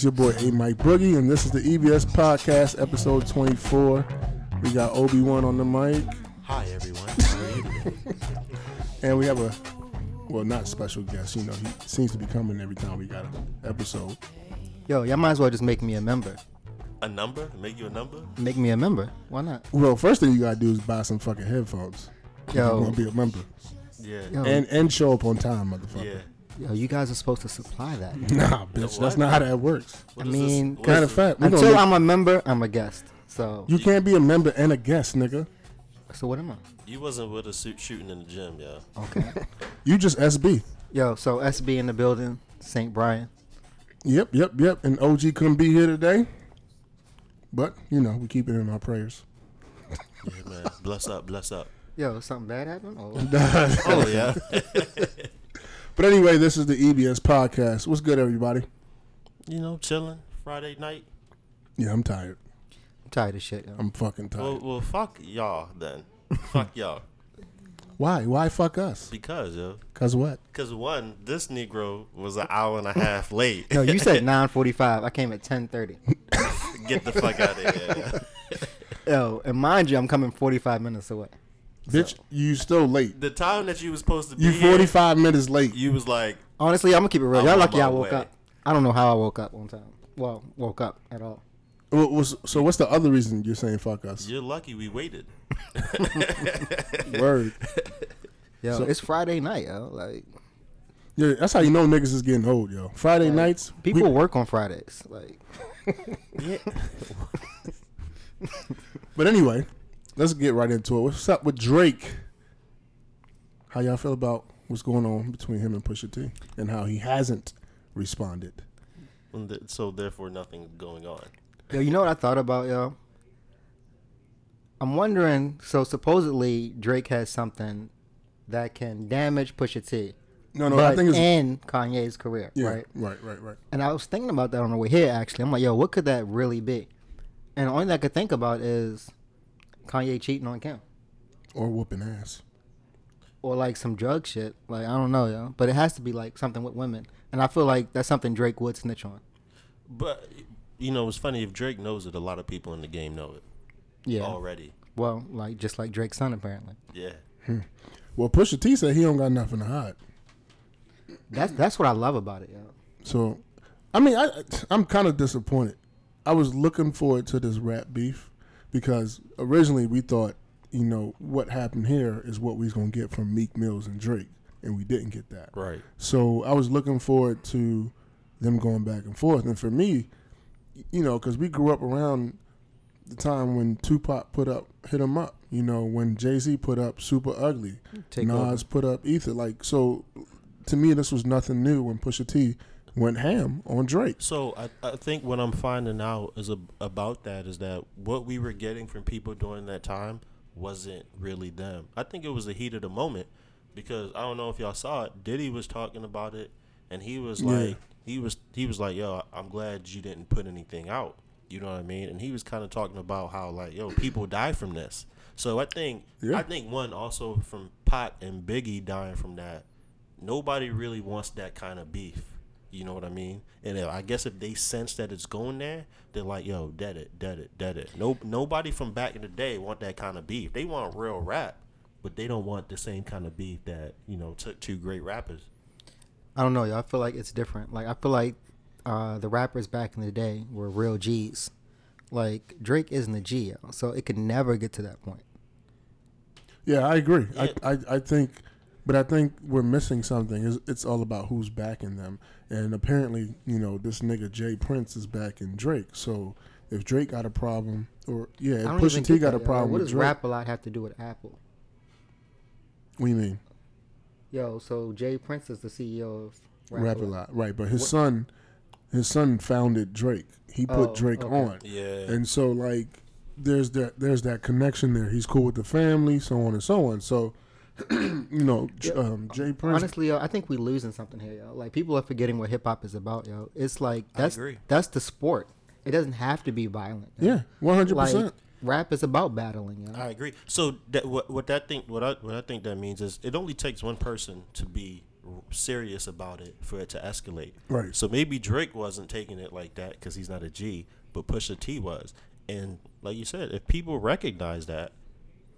It's your boy A Mike Boogie, and this is the EBS Podcast, episode 24. We got Obi Wan on the mic, Hi everyone. How are you? and we have a well, not special guest. You know, he seems to be coming every time we got an episode. Yo, y'all might as well just make me a member. a number? Make you a number? Make me a member. Why not? Well, first thing you gotta do is buy some fucking headphones. If you Yo. want to be a member Yeah. Yo, and and show up on time, motherfucker. Yeah. Yo, you guys are supposed to supply that. Nah, bitch, that's not how that works. What I mean, this? What Matter of fact, we Until gonna make- I'm a member, I'm a guest. So, you can't be a member and a guest, nigga. so what am I? You wasn't with us shoot- shooting in the gym, yo. Okay. You just SB. yo, so SB in the building, St. Bryan. Yep, yep, yep. And OG couldn't be here today, but you know we keep it in our prayers. Yeah, man. Bless up, bless up. Yo, something bad happened? Oh, Oh yeah. But anyway, this is the EBS podcast. What's good, everybody? you know, chilling Friday night. Yeah, I'm tired. I'm tired of shit, yo. I'm fucking tired. Well, well, fuck y'all then. fuck y'all. Why? Why fuck us? Because yo, Cause what? because one, this Negro was an hour and a half late. no, you said 9:45. I came at 10:30. Get the fuck out of here. Yo, and mind you, I'm coming 45 minutes away. Bitch, you still late. The time that you was supposed to be You here, 45 minutes late. you was like, Honestly, I'm gonna keep it real. I'm Y'all lucky I woke way. up. I don't know how I woke up one time. Well, woke up at all. What was- So what's the other reason you're saying fuck us? you're lucky we waited. Word. Yo, So- it's Friday night, yo. Like Yeah, that's how you know niggas is getting old, yo. Friday nights. people we- work on Fridays. Like but anyway, let's get right into it. What's up with Drake? How y'all feel about what's going on between him and Pusha T, and how he hasn't responded? So therefore, nothing's going on. Yo, you know what I thought about, yo? I'm wondering. So supposedly Drake has something that can damage Pusha T, No, no, but I think it's end Kanye's career, yeah, right? right, right, right. And I was thinking about that on the way here. Actually, I'm like, yo, what could that really be? And the only thing I could think about is Kanye cheating on Kim, Or whooping ass. or like some drug shit. Like I don't know, yo. But it has to be like something with women, and I feel like that's something Drake would snitch on. But you know, it's funny if Drake knows it. A lot of people in the game know it Yeah. already. Well, like just like Drake's son, apparently. Yeah. Hmm. Well, Pusha T said he don't got nothing to hide. That's that's what I love about it, yo. So, I mean, I I'm kind of disappointed. I was looking forward to this rap beef because originally we thought, you know, what happened here is what we was gonna get from Meek Mills and Drake, and we didn't get that. Right. So I was looking forward to them going back and forth. And for me, you know, because we grew up around the time when Tupac put up "Hit 'Em Up," you know, when Jay Z put up "Super Ugly," Take Nas put up "Ether." Like, so to me, this was nothing new when Pusha T went ham on Drake. So I, I think what I'm finding out is ab about that is that what we were getting from people during that time wasn't really them. I think it was the heat of the moment because I don't know if y'all saw it. Diddy was talking about it, and he was Yeah. like, he was he was like, yo, I'm glad you didn't put anything out. You know what I mean? And he was kind of talking about how like, yo, people die from this. So I think Yeah. I think one also from Pac and Biggie dying from that. Nobody really wants that kind of beef. You know what I mean? And if, I guess if they sense that it's going there, they're like, "Yo, dead it, dead it, dead it." No, nobody from back in the day want that kind of beef. They want real rap, but they don't want the same kind of beef that you know took two great rappers. I don't know, yo. I feel like it's different. Like I feel like uh, the rappers back in the day were real G's. Like Drake isn't a G, yo, so it could never get to that point. Yeah, I agree. Yeah. I, I I think, but I think we're missing something. It's, it's all about who's backing them, and apparently, you know, this nigga J. Prince is backing Drake. So if Drake got a problem, or yeah, if Pusha T got that, a problem What with does Drake, rap a lot have to do with Apple? what do you mean? Yo, so J. Prince is the CEO of Rap-A-Lot, right? But his son, his son founded Drake. He put Oh, Drake okay. on, Yeah, and so like, there's that there's that connection there. He's cool with the family, so on and so on. So, you know, Yeah. um, J. Prince. Honestly, yo, I think we losing something here, yo. Like people are forgetting what hip hop is about, yo. It's like I that's agree. that's the sport. It doesn't have to be violent. yo. yeah, one hundred percent. rap is about battling, yo. I agree. So that what what that think what I what I think that means is it only takes one person to be serious about it for it to escalate. Right. So maybe Drake wasn't taking it like that because he's not a G, but Pusha T was. And like you said, if people recognize that,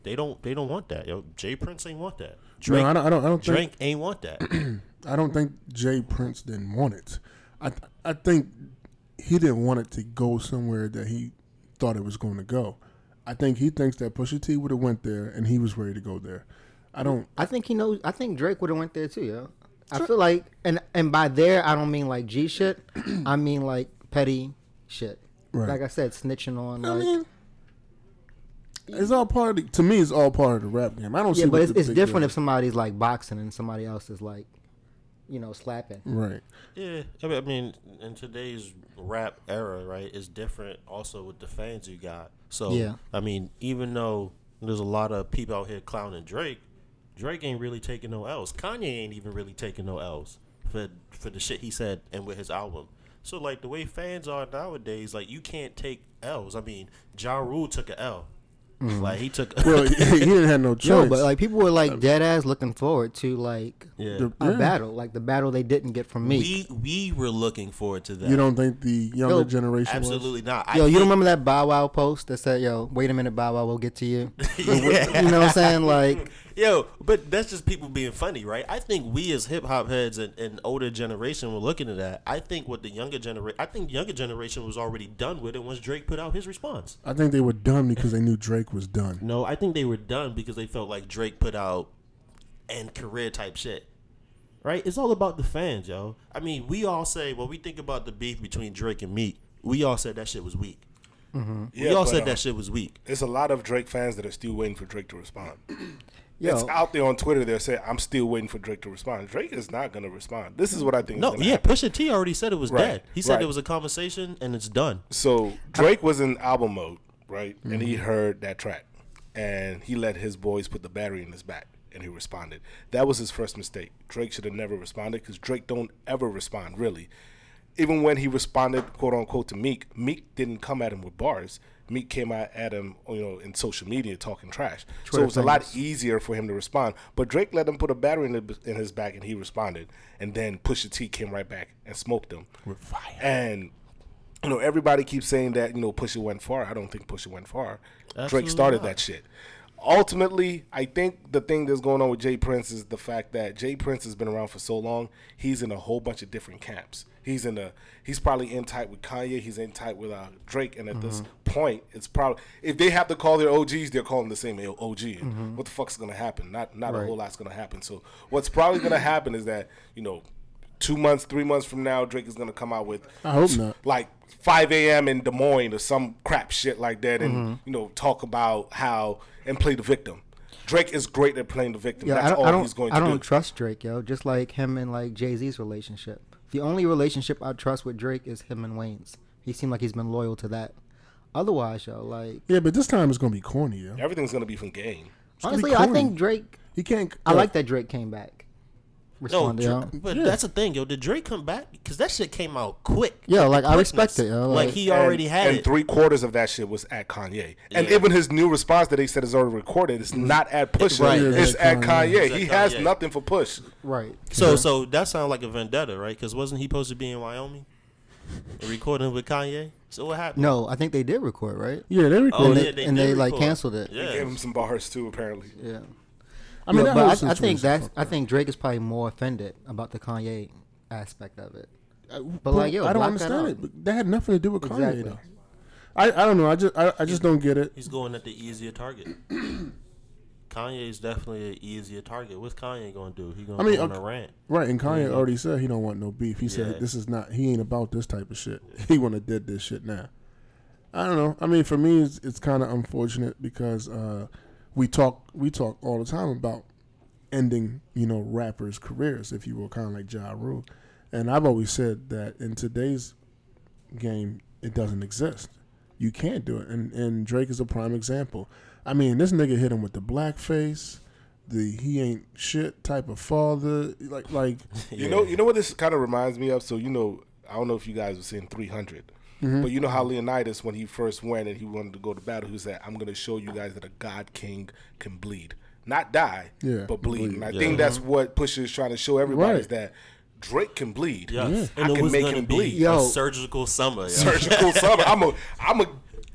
they don't they don't want that. Yo, J. Prince ain't want that. Drake, no, I don't. I don't, I don't think. Drake ain't want that. I don't think J. Prince didn't want it. I th- I think he didn't want it to go somewhere that he thought it was going to go. I think he thinks that Pusha T would have went there and he was ready to go there. I don't. I think he knows. I think Drake would have went there too, yo. I feel like, and and by there I don't mean like G shit. I mean like petty shit. Right. Like I said, snitching on I like. mean, it's all part of the, to me. It's all part of the rap game. I don't see. yeah, but it's, it's different deal if somebody's like boxing and somebody else is like, you know, slapping. right. Yeah, I mean, in today's rap era, right, it's different. Also with the fans you got. So Yeah. I mean, even though there's a lot of people out here clowning Drake, Drake ain't really taking no L's. Kanye ain't even really taking no L's for for the shit he said and with his album. So like the way fans are nowadays, like you can't take L's. I mean, Ja Rule took a L. Mm. Like he took. Well, he, he didn't have no choice. Yo, but like people were like um, dead ass looking forward to like yeah. The- a Yeah. battle, like the battle they didn't get from me. we we were looking forward to that. you don't think the younger Yo, generation was? Absolutely not. I Yo, you remember that Bow Wow post that said, "Yo, wait a minute, Bow Wow, we'll get to you." You know what I'm saying? Like, Yo, but that's just people being funny, right? I think we as hip hop heads and, and older generation were looking at that. I think what the younger generation, I think younger generation was already done with it once Drake put out his response. I think they were done because they knew Drake was done. No, I think they were done because they felt like Drake put out and career type shit. Right? It's all about the fans, yo. I mean, we all say when we think about the beef between Drake and Meek, we all said that shit was weak. we Yeah, all but, said uh, that shit was weak. There's a lot of Drake fans that are still waiting for Drake to respond. Yo. It's out there on Twitter. They're saying, "I'm still waiting for Drake to respond." Drake is not going to respond. This is what I think. No, yeah, happen. Pusha T already said it was Right, dead. He said right. it was a conversation and it's done. So Drake was in album mode, right? And he Mm-hmm. heard that track, and he let his boys put the battery in his back, and he responded. That was his first mistake. Drake should have never responded because Drake don't ever respond really. Even when he responded, quote unquote, to Meek, Meek didn't come at him with bars. Meek came out at him, you know, in social media talking trash. so it was a lot easier for him to respond. But Drake let him put a battery in, the, in his back, and he responded. And then Pusha T came right back and smoked him. With fire. And you know, everybody keeps saying that, you know, Pusha went far. I don't think Pusha went far. Absolutely Drake started not. that shit. Ultimately, I think the thing that's going on with J. Prince is the fact that J. Prince has been around for so long. He's in a whole bunch of different camps. He's in a he's probably in tight with Kanye. He's in tight with uh, Drake. And at this point, it's probably if they have to call their OGs, they're calling the same OG. And What the fuck's gonna happen? Not not a whole lot's gonna happen. So what's probably gonna happen is that you know two months, three months from now, Drake is gonna come out with I hope not. like 5 a.m. in Des Moines or some crap shit like that, and Mm-hmm. you know talk about how and play the victim. Drake is great at playing the victim. yo, That's I don't, all I don't, he's going to I don't do. trust Drake, yo. Just like him and like Jay Z's relationship. The only relationship I trust with Drake is him and Wayne's. He seemed like he's been loyal to that. Otherwise, yo, like Yeah, but this time it's gonna be corny. Yeah, Everything's gonna be from game. gonna be honestly, I corny. think Drake. he can't. I like that Drake came back. No, Responded, yo. Dra- but Yeah. that's the thing, yo. Did Drake come back? Because that shit came out quick. Yeah, like, I respect it, yo, Like, like- he already and, had and it. three quarters of that shit was at Kanye, and Yeah. even his new response that he said is already recorded is mm-hmm. not at Push. Right. It's at Kanye. Kanye. It's at He has Kanye. nothing for Push. Right. So, so that sounds like a vendetta, right? Because wasn't he supposed to be in Wyoming, recording with Kanye? So what happened? No, I think they did record, right? Yeah, they Oh, recorded. and yeah, they, they and did they like canceled it. Yeah. Gave him some bars too, apparently. Yeah. I mean, Yo, that but I, I think that's I think Drake is probably more offended about the Kanye aspect of it. Uh, But, like, yo, I don't block that understand it. But that had nothing to do with Kanye though. I, I don't know. I just I, I just don't get it. He's going at the easier target. Kanye is definitely an easier target. What's Kanye going to do? He going I to mean, go on okay. a rant. Right, and Kanye Yeah. already said he don't want no beef. He said this is not. He ain't about this type of shit. He want to did this shit now. I don't know. I mean, for me, it's, it's kind of unfortunate because uh, we talk we talk all the time about ending, you know, rappers' careers, if you will, kind of like Ja Rule. And I've always said that in today's game, it doesn't exist. You can't do it. And and Drake is a prime example. I mean, this nigga hit him with the blackface, the he ain't shit type of father. Like like You know, you know what this kind of reminds me of. So you know, I don't know if you guys have seen 300, Mm-hmm. but you know how Leonidas, when he first went and he wanted to go to battle, he said, "I'm going to show you guys that a god king can bleed." not die, Yeah, but bleed. bleed. And I Yeah. think that's what Pusha is trying to show everybody Right. is that Drake can bleed. Yes. I And it can was make him bleed. Yo. a surgical summer. yo. Surgical summer. I'm a I'm a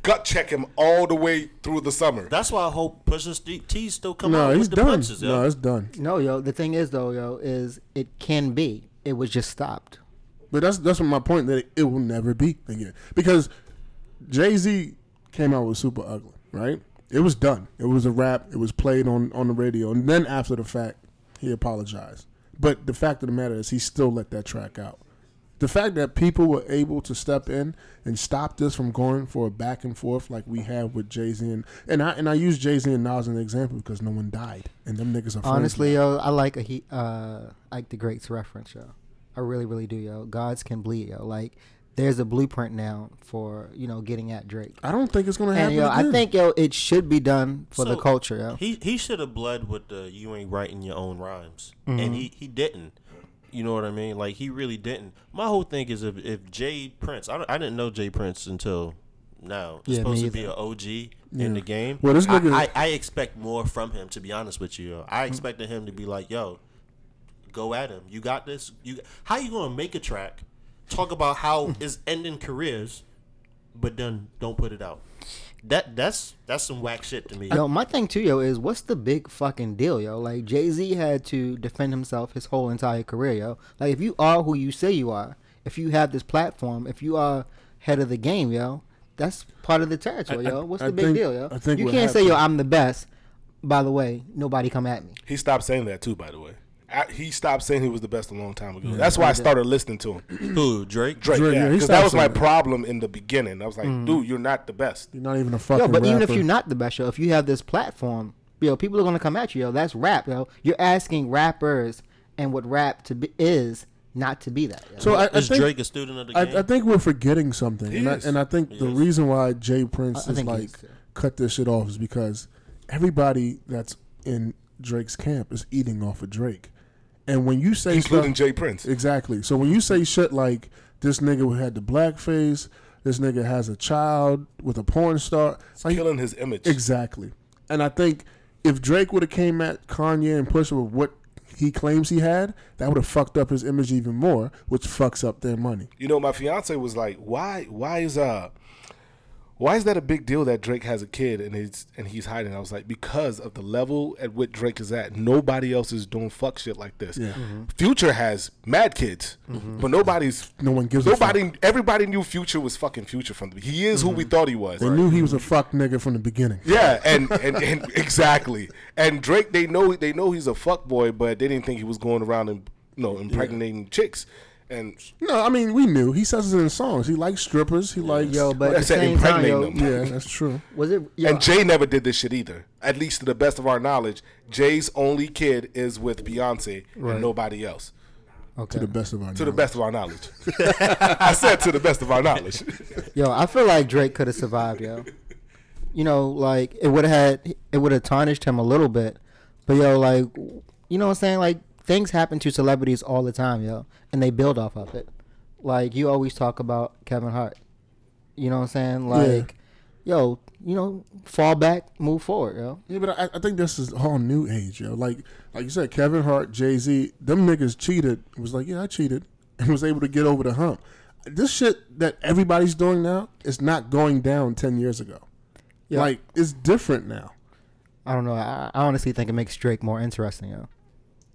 gut check him all the way through the summer. That's why I hope Pusha T- T still come No, out he's with the done. punches. yo. No, it's done. No, yo. The thing is, though, yo, is it can be. It was just stopped. But that's that's my point that it, it will never be again because Jay Z came out with Super Ugly, right? It was done. It was a rap. It was played on on the radio, and then after the fact, he apologized. But the fact of the matter is, he still let that track out. The fact that people were able to step in and stop this from going for a back and forth like we have with Jay Z and and I and I use Jay Z and Nas as an example because no one died and them niggas are Honestly, yo, I like a he, uh, Ike the Great's reference, yo. I really, really do, yo. Gods can bleed, yo. Like, there's a blueprint now for you know getting at Drake. I don't think it's gonna And happen. yo, I think yo, it should be done for the culture, yo. He he should have bled with the you ain't writing your own rhymes, Mm-hmm. and he he didn't. You know what I mean? Like he really didn't. My whole thing is if if J. Prince, I, I didn't know J. Prince until now. He's Yeah, supposed to be an either. OG in the game. Well, this I- nigga- I, I, expect more from him. To be honest with you, yo. I Mm-hmm. expected him to be like, "Yo, go at him. You got this. You how you gonna make a track? Talk about how hmm. it's ending careers, but then don't put it out. That that's that's some whack shit to me. Yo, my thing too, yo, is what's the big fucking deal, yo? Like Jay Z had to defend himself his whole entire career, yo. Like if you are who you say you are, if you have this platform, if you are head of the game, yo, that's part of the territory, I- yo. What's I the big think- deal, yo? I think you can't say, yo, I'm the best. By the way, nobody come at me. He stopped saying that too, by the way. I, he stopped saying he was the best a long time ago. That's why I started listening to him. Who Drake? Drake, Drake, yeah, yeah, because that was my problem in the beginning. I was like, mm. dude, you're not the best. You're not even a fucking Yo, but even if you're not the best, yo, if you have this platform, yo, people are gonna come at you, yo. That's rap, yo. You're asking rappers and what rap to be is not to be that. Yo. So I, I Is think Drake a student of the game? I, I think we're forgetting something, He and I, and I think the is. reason why J. Prince I- I is think like cut this shit off is because everybody that's in Drake's camp is eating off of Drake, and when you say Including stuff, J. Prince. exactly, so when you say shit like this nigga who had the blackface, this nigga has a child with a porn star, like, Killing his image. Exactly. And I think if Drake would have came at Kanye and Pusha with what he claims he had, that would have fucked up his image even more, which fucks up their money. You know, my fiance was like, "Why? Why is uh, why is that a big deal that Drake has a kid and he's and he's hiding?" I was like, "Because of the level at which Drake is at. Nobody else is doing fuck shit like this. Yeah. Mm-hmm. Future has mad kids, mm-hmm. but nobody's No one gives a nobody. Everybody knew Future was fucking Future from the. He is who we mm-hmm. thought he was. They knew he was a fuck nigga from the beginning. Yeah, and, and, and exactly. And Drake, they know they know he's a fuck boy, but they didn't think he was going around and you know impregnating chicks. And No, I mean we knew. He says it in songs. He likes strippers. He likes yo, but I at the said same time, yo, them. yeah, that's true. was it? Yo, and Jay never did this shit either. At least to the best of our knowledge, Jay's only kid is with Beyonce Right. and nobody else. okay. To the best of our To the best of our knowledge. I said to the best of our knowledge. Yo, I feel like Drake could have survived, yo. You know, like it would have had it would have tarnished him a little bit. But yo, like you know what I'm saying? Like things happen to celebrities all the time, yo, and they build off of it. Like you always talk about Kevin Hart. You know what I'm saying? Like, yo, you know, fall back, move forward, yo. Yeah, but I, I think this is all new age, yo. Like, like you said, Kevin Hart, Jay Z, them niggas cheated. It was like, yeah, I cheated, and was able to get over the hump. This shit that everybody's doing now is not going down ten years ago. Yeah. Like, it's different now. I don't know. I, I honestly think it makes Drake more interesting, yo.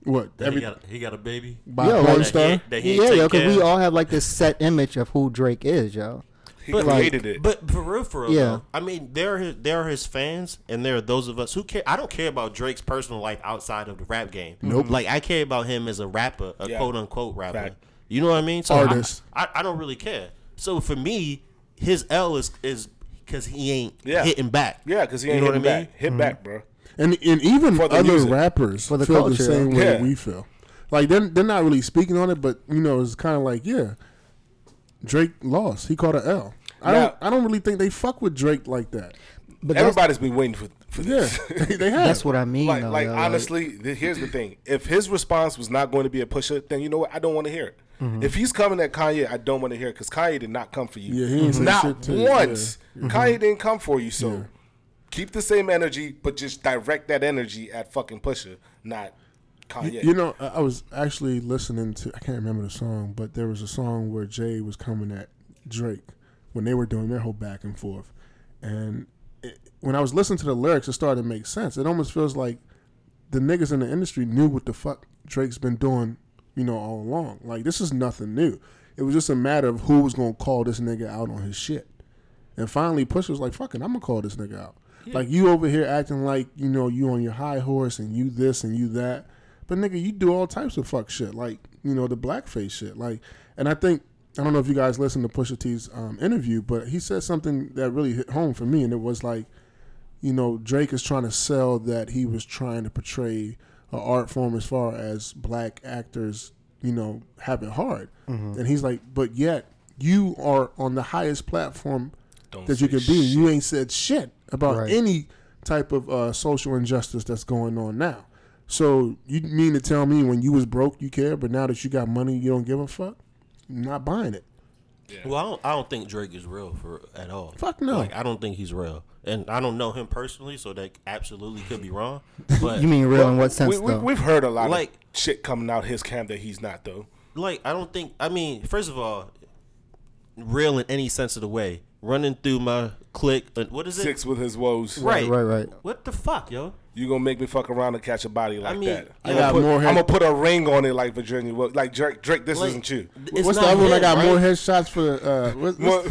What? That Every he, got, he got a baby. by Yo, porn like- That he star? that he Yeah, take yo, because we all have like this set image of who Drake is, yo. He But- created it. But for real, for real, Yeah. though, I mean, there are his, there are his fans, and there are those of us who care. I don't care about Drake's personal life outside of the rap game. Nope. Mm-hmm. Like I care about him as a rapper, a Yeah. quote unquote rapper. Fact. You know what I mean? So I- Artist. I, I, don't really care. So for me, his L is is because he ain't Yeah. hitting back. yeah, because he You ain't know what hitting I mean? back. Hit back, mm-hmm. bro. And and even For other music. rappers For the feel culture, the same way yeah. we feel. Like they're they're not really speaking on it, but you know, it's kind of like yeah, Drake lost. He caught a L. I Now- don't I don't really think they fuck with Drake like that. But Everybody's been waiting for, for this. they, they have. that's what I mean, like, though, like yo, honestly, th- here's the thing: if his response was not going to be a pusher, then you know what? I don't want to hear it. Mm-hmm. If he's coming at Kanye, I don't want to hear it because Kanye did not come for you. Yeah, he ain't say not shit to you. once. Yeah. Mm-hmm. Kanye didn't come for you, so Keep the same energy, but just direct that energy at fucking Pusha, not Kanye. You know, I I was actually listening to I can't remember the song, but there was a song where Jay was coming at Drake when they were doing their whole back and forth, and it, when I was listening to the lyrics, it started to make sense. It almost feels like the niggas in the industry knew what the fuck Drake's been doing, you know, all along. Like this is nothing new. It was just a matter of who was gonna call this nigga out on his shit. And finally, Push was like, "Fucking, I'm gonna call this nigga out." Like you over here acting like you know you on your high horse and you this and you that, but nigga, you do all types of fuck shit, like you know the blackface shit. Like, and I think I don't know if you guys listened to Pusha T's um, interview, but he said something that really hit home for me, and it was like, you know, Drake is trying to sell that he was trying to portray an art form as far as black actors, you know, have it hard, and he's like, but yet you are on the highest platform Don't that you say could be. shit. You ain't said shit about Right. any type of uh, social injustice that's going on now. So you mean to tell me when you was broke you care, but now that you got money you don't give a fuck? not buying it. Well, I don't, I don't think Drake is real for at all. Fuck no. Like I don't think he's real, and I don't know him personally, so that absolutely could be wrong. But You mean real in what sense we, we, though? we've heard a lot Like- of shit coming out his camp that he's not though. like I don't think. I mean, first of all, real in any sense of the way. Running through my click, uh, what is it? Six with his woes. Right, Right, right. What the fuck, yo? You gonna make me fuck around and catch a body like mean, that? I I'm got gonna put, more I'm gonna put a ring on it like Virginia. Woolf. Like Drake, Drake, this Like, isn't you. it's What's the other one? I got right? more headshots for. Uh, what, More,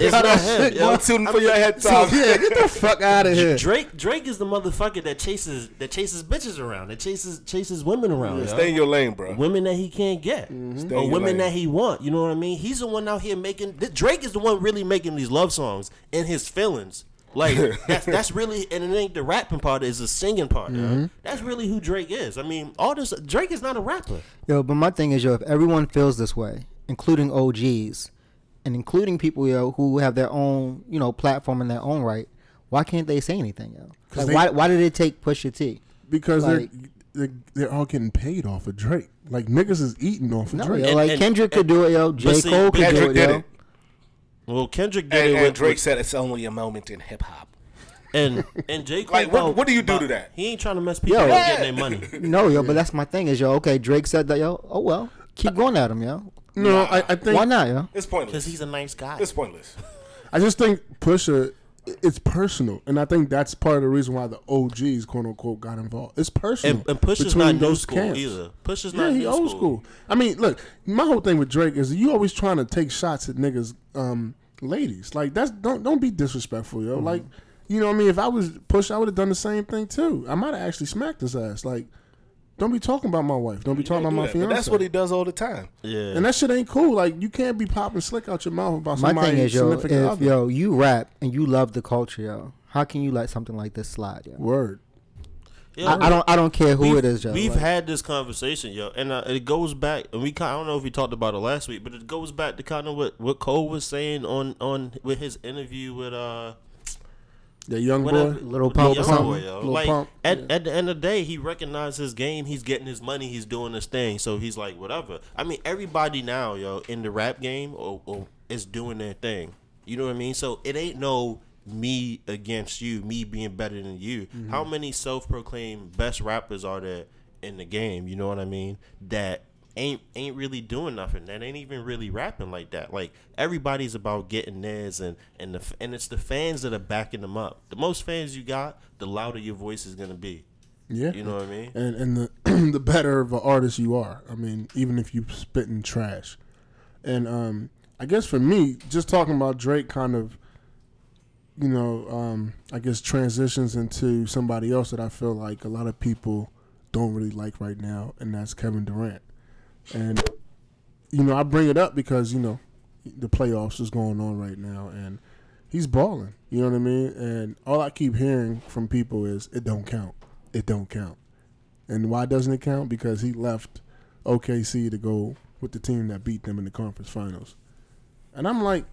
It's not him. yo. more tuning for your head so, top. yeah, get the fuck out of here. Drake Drake is the motherfucker that chases that chases bitches around, that chases chases women around. yo. Stay in your lane, bro. women that he can't get, Stay or women lane. that he want. You know what I mean? He's the one out here making. Drake is the one really making these love songs in his feelings. Like that's that's really, and it ain't the rapping part; it's the singing part. yo. Mm-hmm. That's really who Drake is. I mean, all this Drake is not a rapper. Yo, but my thing is, yo, if everyone feels this way, including OGs, and including people, yo, who have their own, you know, platform in their own right, why can't they say anything, yo? Like, they- why, why did it take Pusha T? Because Like- they're, they're they're all getting paid off of Drake. Like niggas is eating off of No, Drake. yo, like and- Kendrick could do it, yo. J. see, Cole could do it, did yo. it. Well, Kendrick did And, it and with, Drake with- said it's only a moment in hip hop. and and J Cole. Like, what- what do you do about- to that? He ain't trying to mess people Yo. up getting their money. No, yo, but that's my thing is, yo, okay, Drake said that, yo. Oh well, keep going at him, yo. no, I, I think Why not, yo? It's pointless. Because he's a nice guy. It's pointless. I just think Pusha, it's personal, and I think that's part of the reason why the OGs, quote unquote, got involved. It's personal. And, and Push is between not new those school camps. either. Push is Yeah, not he new old school. school. I mean, look, my whole thing with Drake is you always trying to take shots at niggas, um, ladies. Like that's don't don't be disrespectful, yo. Mm-hmm. Like, you know what I mean? If I was Push, I would have done the same thing too. I might have actually smacked his ass. Like, don't be talking about my wife. Don't be talking about Do my that, fiance. But that's what he does all the time. Yeah. and that shit ain't cool. Like, you can't be popping slick out your mouth about My somebody thing is, yo, if significant other. yo you rap and you love the culture, yo, how can you let something like this slide, yo? Word. Yeah, I, I don't, I don't care who it is, yo. We've like- had this conversation, yo, and uh, it goes back, and we kind I don't know if we talked about it last week, but it goes back to kind of what what Cole was saying on on with his interview with uh That young whatever boy. Little with the Pump young something? boy, yo. Little like Pump, at at the end of the day, he recognized his game. He's getting his money. He's doing his thing. So he's like, whatever. I mean, everybody now, yo, in the rap game, or, or is doing their thing. You know what I mean? So it ain't no me against you, me being better than you. Mm-hmm. How many self-proclaimed best rappers are there in the game? You know what I mean? That ain't ain't really doing nothing. That ain't even really rapping like that. Like everybody's about getting theirs, and and the and it's the fans that are backing them up. The most fans you got, the louder your voice is gonna be. Yeah. You know what I mean? and and the the better of an artist you are. I mean, even if you spitting trash, and um, I guess for me, just talking about Drake, kind of, you know, um, I guess transitions into somebody else that I feel like a lot of people don't really like right now, and that's Kevin Durant. And you know, I bring it up because you know the playoffs is going on right now, and he's balling. You know what I mean? And all I keep hearing from people is it don't count. It don't count. And why doesn't it count? Because he left OKC to go with the team that beat them in the conference finals. And I'm like,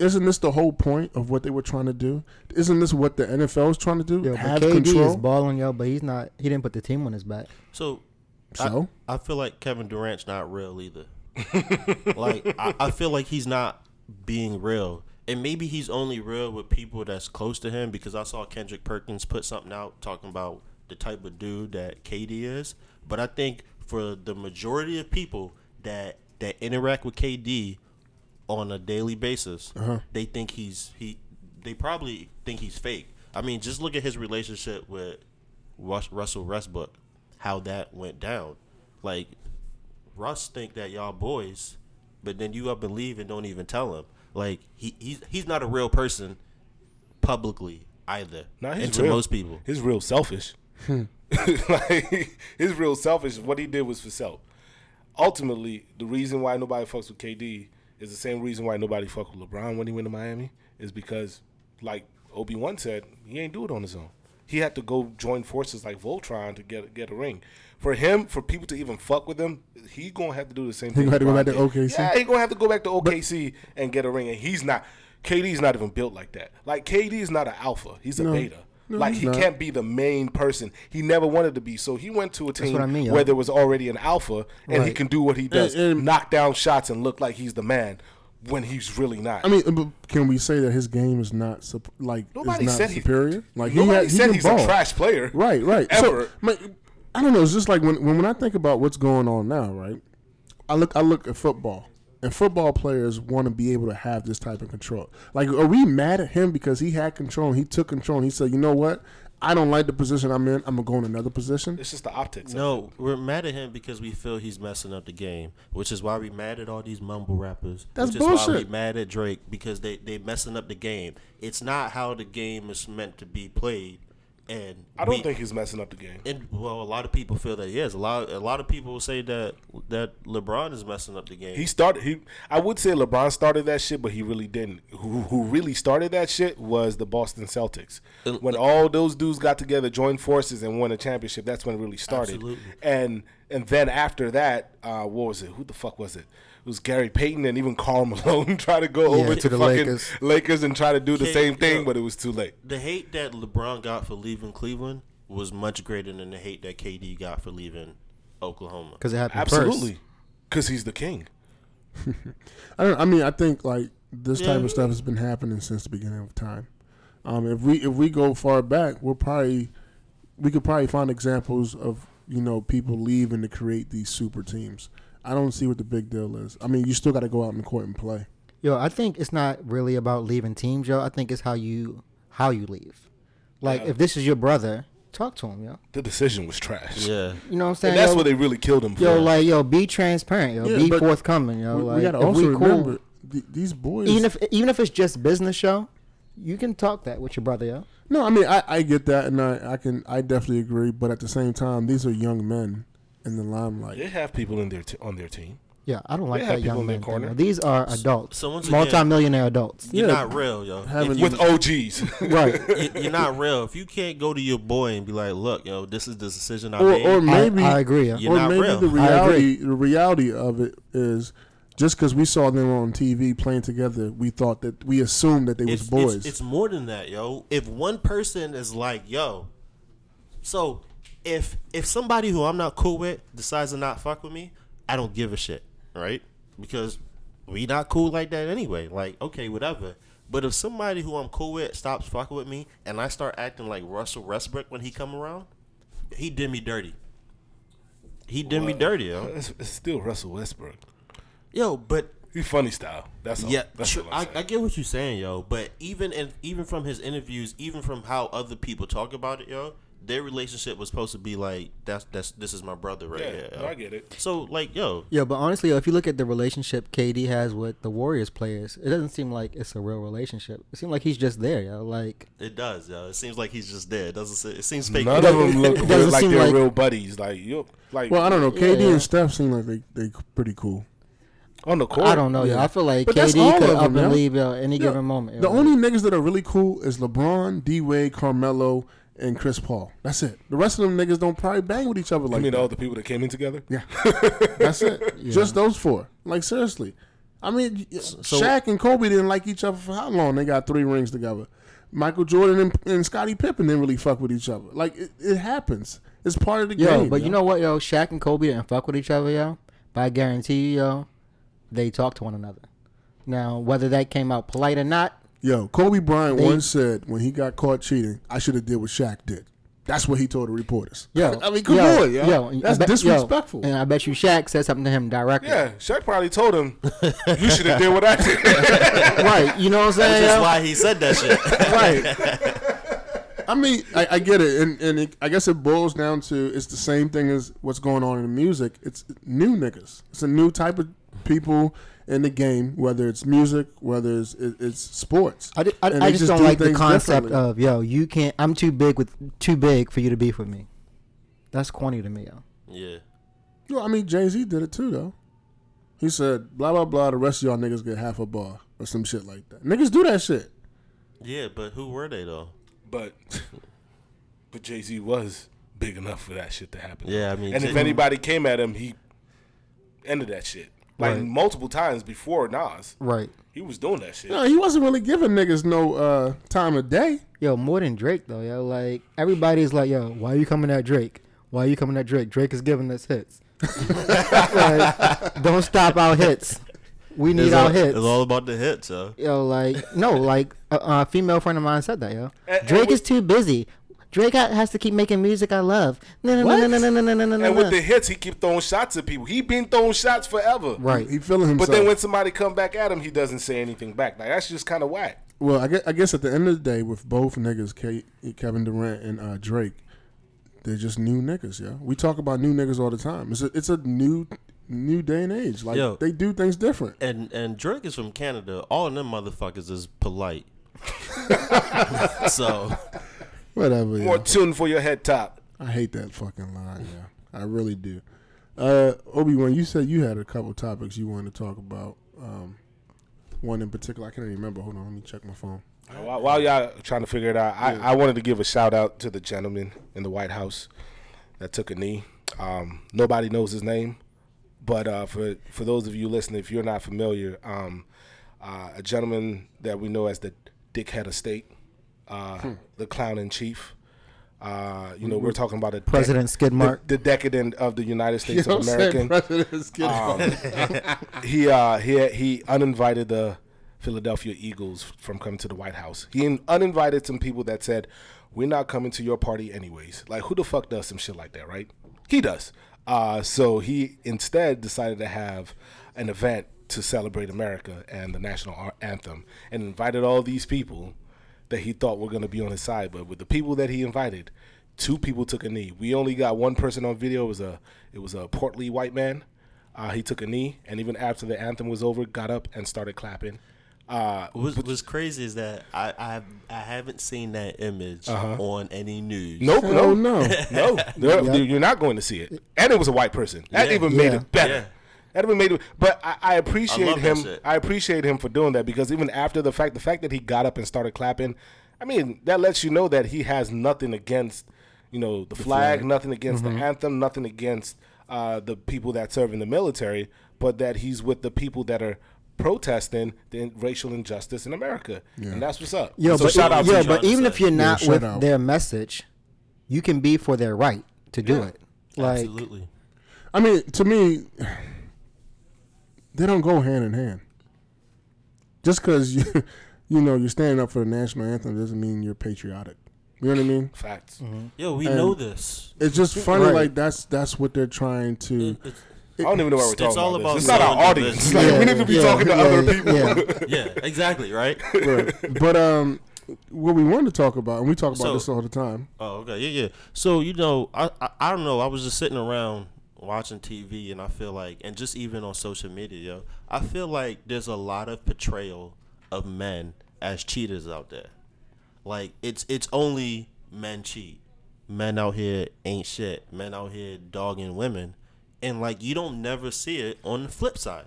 isn't this the whole point of what they were trying to do? Isn't this what the NFL is trying to do? Yo, but Have KD control. is balling, yo, but he's not. He didn't put the team on his back. So, So? I, I feel like Kevin Durant's not real either. like I, I feel like he's not being real. and maybe he's only real with people that's close to him because I saw Kendrick Perkins put something out talking about the type of dude that KD is. But I think for the majority of people that that interact with KD on a daily basis, Uh-huh. they think he's he. They probably think he's fake. I mean, just look at his relationship with Rus- Russell Westbrook, how that went down. Like Russ think that y'all boys, but then you up and leave and don't even tell him. Like he he's he's not a real person publicly either. Nah, he's and to real. most people. He's real selfish. like he's real selfish. What he did was for self. Ultimately, the reason why nobody fucks with KD is the same reason why nobody fucked with LeBron when he went to Miami is because, like Obi Wan said, he ain't do it on his own. He had to go join forces like Voltron to get get a ring. For him, for people to even fuck with him, he gonna have to do the same thing. He gonna have to go back to. OKC? Yeah, he gonna have to go back to OKC and get a ring, and he's not. KD's not even built like that. Like KD's not an alpha. He's a No. beta. No, like he not. can't be the main person. He never wanted to be. So he went to a team what I mean, yo. where there was already an alpha, and he can do what he does: and- knock down shots and look like he's the man when he's really not. I mean, can we say that his game is not like Nobody is not said he- superior? Like Nobody had, said can he's ball. a trash player. Right, right. Ever. So, my, I don't know. It's just like when, when when I think about what's going on now, right? I look I look at football, and football players want to be able to have this type of control. Like, are we mad at him because he had control? and He took control. and He said, "You know what? I don't like the position I'm in. I'm gonna go in another position." It's just the optics. No, we're mad at him because we feel he's messing up the game, which is why we mad at all these mumble rappers. That's which is why bullshit. we mad at Drake because they they messing up the game. It's not how the game is meant to be played, and I don't we- think he's messing up the game. And well, a lot of people feel that he is. A lot, a lot of people say that that LeBron is messing up the game. He started. He, I would say LeBron started that shit, but he really didn't. Who, who really started that shit was the Boston Celtics. When all those dudes got together, joined forces, and won a championship, that's when it really started. Absolutely. And and then after that, uh, what was it? Who the fuck was it? It was Gary Payton and even Karl Malone tried to go Yeah, over to to, the fucking Lakers. Lakers. and try to do the Okay, same thing, yeah. but it was too late. the hate that LeBron got for leaving Cleveland was much greater than the hate that KD got for leaving Oklahoma. because it happened Absolutely, because he's the king. I don't. I mean, I think like this type Yeah. of stuff has been happening since the beginning of time. Um, if we if we go far back, we'll probably we could probably find examples of you know people leaving to create these super teams. I don't see what the big deal is. I mean, you still got to go out in the court and play. Yo, I think it's not really about leaving teams, yo. I think it's how you how you leave. Like Yeah. if this is your brother, talk to him, yo. The decision was trash. Yeah, You know what I'm saying? And that's yo, what they really killed him for. yo, like yo, be transparent, yo. Yeah, be forthcoming, yo. we, like we got to if also we remember cool, th- these boys. even if even if it's just business, show, you can talk that with your brother, yo. no, I mean I, I get that, and I, I can I definitely agree. But at the same time, these are young men in the limelight. they have people in their t- on their team. Yeah, I don't like They have that people young in their man. thing, corner. yo. These are adults, so once again- multimillionaire adults. you're Yeah. not real, yo. Having- you, with OGs. right. you- you're not real. If you can't go to your boy and be like, "Look, yo, this is the decision I Or made," or maybe I, I agree. Yo. You're or not maybe real. the I agree. reality the reality of it is just because we saw them on TV playing together, we thought that we assumed that they was boys. It's, it's more than that, yo. If one person is like, "Yo," so if if somebody who I'm not cool with decides to not fuck with me, I don't give a shit, right? Because we not cool like that anyway. Like, okay, whatever. But if somebody who I'm cool with stops fucking with me and I start acting like Russell Westbrook when he come around, he did me dirty. He did me dirty, yo. It's, it's still Russell Westbrook. Yo, but He's funny style. That's all. yeah, That's sure, I. I get what you're saying, yo. But even in, even from his interviews, even from how other people talk about it, yo, their relationship was supposed to be like that's that's this is my brother right yeah, here. no. I get it. So like, yo, Yeah, but honestly, if you look at the relationship KD has with the Warriors players, it doesn't seem like it's a real relationship. It seems like he's just there, yo. Like, it does, yo. It seems like he's just there. It doesn't. It seems fake. None of doesn't- them look it real, like they're like- real buddies. Like you, like well, I don't know. KD Yeah. and Steph seem like they they pretty cool. on the court. I don't know, yo. yeah. I feel like But that's KD all could of up them, and yo. leave yo, any Yeah, given moment. yo. The only niggas that are really cool is LeBron, D Wade, Carmelo, and Chris Paul. That's it. The rest of them niggas don't probably bang with each other I like mean, that. all the people that came in together. Yeah, that's it. Just those four. Like seriously, I mean, Shaq and Kobe didn't like each other for how long? They got three rings together. Michael Jordan and, and Scottie Pippen didn't really fuck with each other. Like it, it happens. It's part of the Yo, game. but yo. you know what, yo? Shaq and Kobe didn't fuck with each other, yo. But I guarantee you, yo, they talk to one another. Now, whether that came out polite or not, Yo, Kobe Bryant They- once said when he got caught cheating, I should have did what Shaq did. That's what he told the reporters. Yeah, I mean, come yo, on, yo. yo, I That's bet- yo, disrespectful. and I bet you Shaq said something to him directly. Yeah, Shaq probably told him, "You should have did what I did." Right. You know what I'm saying? That's yo? why he said that shit. right. I mean, I, I get it, and and it, I guess it boils down to it's the same thing as what's going on in the music. It's new niggas. It's a new type of people in the game, whether it's music, whether it's it's sports. I, ju- I, I just, just don't do like the concept of yo, you can't. I'm too big with too big for you to beef with me. That's corny to me, yo. yeah. Well, I mean, Jay Z did it too, though. He said, "Blah blah blah." The rest of y'all niggas get half a bar or some shit like that. Niggas do that shit. Yeah, but who were they though? but but Jay Z was big enough for that shit to happen. Yeah, I mean, and if anybody came at him, he ended that shit like Right. multiple times before Nas. Right. He was doing that shit. No, he wasn't really giving niggas no uh, time of day. Yo, more than Drake though, yo. Like everybody's like, yo, why are you coming at Drake? Why are you coming at Drake? Drake is giving us hits. like, don't stop our hits. We need It's our all, hits. It's all about the hits, yo. Yo, like no, like a, a female friend of mine said that, yo. And- and Drake is too busy. Drake has to keep making music I love. No, no, no, no, no, no, no, no, no, no. And with the hits, he keep throwing shots at people. He been throwing shots forever. Right. He feeling himself. But then when somebody come back at him, he doesn't say anything back. Like that's just kind of whack. Well, I guess, I guess at the end of the day, with both niggas, K, Kevin Durant and uh, Drake, they're just new niggas. Yeah, we talk about new niggas all the time. It's a, it's a new new day and age. Like Yo. they do things different. And and Drake is from Canada. All of them motherfuckers is polite. so Whatever. More Yeah. tune for your head top. I hate that fucking line. Yeah, I really do. Uh, Obi Wan, you said you had a couple topics you wanted to talk about. Um, one in particular, I can't even remember. Hold on, let me check my phone. While, while y'all trying to figure it out, I, I wanted to give a shout out to the gentleman in the White House that took a knee. Um, nobody knows his name, but uh, for for those of you listening, if you're not familiar, um, uh, a gentleman that we know as the dickhead of state, uh, the clown in chief. Uh, you know, we're talking about a President Skid Mark. the, the decadent of the United States You know of America. President is kidding. he uh he he uninvited the Philadelphia Eagles from coming to the White House. He uninvited some people that said, "We're not coming to your party anyways." Like who the fuck does some shit like that, right? He does. Uh so he instead decided to have an event to celebrate America and the national anthem and invited all these people that he thought were going to be on his side, but with the people that he invited, two people took a knee. We only got one person on video. It was a it was a portly white man. Uh, he took a knee, and even after the anthem was over, got up and started clapping. Uh, What's, what's crazy is that I I, I haven't seen that image on any news. nope, no, no. no, no, you're not going to see it. And it was a white person. That Yeah. even made Yeah. it better. Yeah. That even made it. But I, I appreciate love that him. I appreciate him for doing that because even after the fact, the fact that he got up and started clapping, I mean, that lets you know that he has nothing against, you know, the, flag, nothing against Mm-hmm. the anthem, nothing against uh, the people that serve in the military, but that he's with the people that are protesting the racial injustice in America, and that's what's up. Yo, so but, shout out yo, to but trying to even if you're not shout with out. their message, you can be for their right to do Yeah. it. Like, Absolutely. I mean, to me, they don't go hand in hand. Just because you, you know, you're standing up for the national anthem doesn't mean you're patriotic. You know what I mean? Facts. Yo, we And- know this. It's just funny, Right. like that's that's what they're trying to. It's- I don't even know what we're It's talking all about. about this. It's not our audience. diversity. Like, we need to be yeah, talking to yeah, other people. yeah. yeah, exactly, right? Right. But um, what we wanted to talk about, and we talk about So- this all the time. Oh, okay, yeah, yeah. So you know, I, I I don't know. I was just sitting around watching TV, and I feel like, and just even on social media, yo, I feel like there's a lot of portrayal of men as cheaters out there. Like it's it's only men cheat. Men out here ain't shit. Men out here dogging women, and like you don't never see it on the flip side.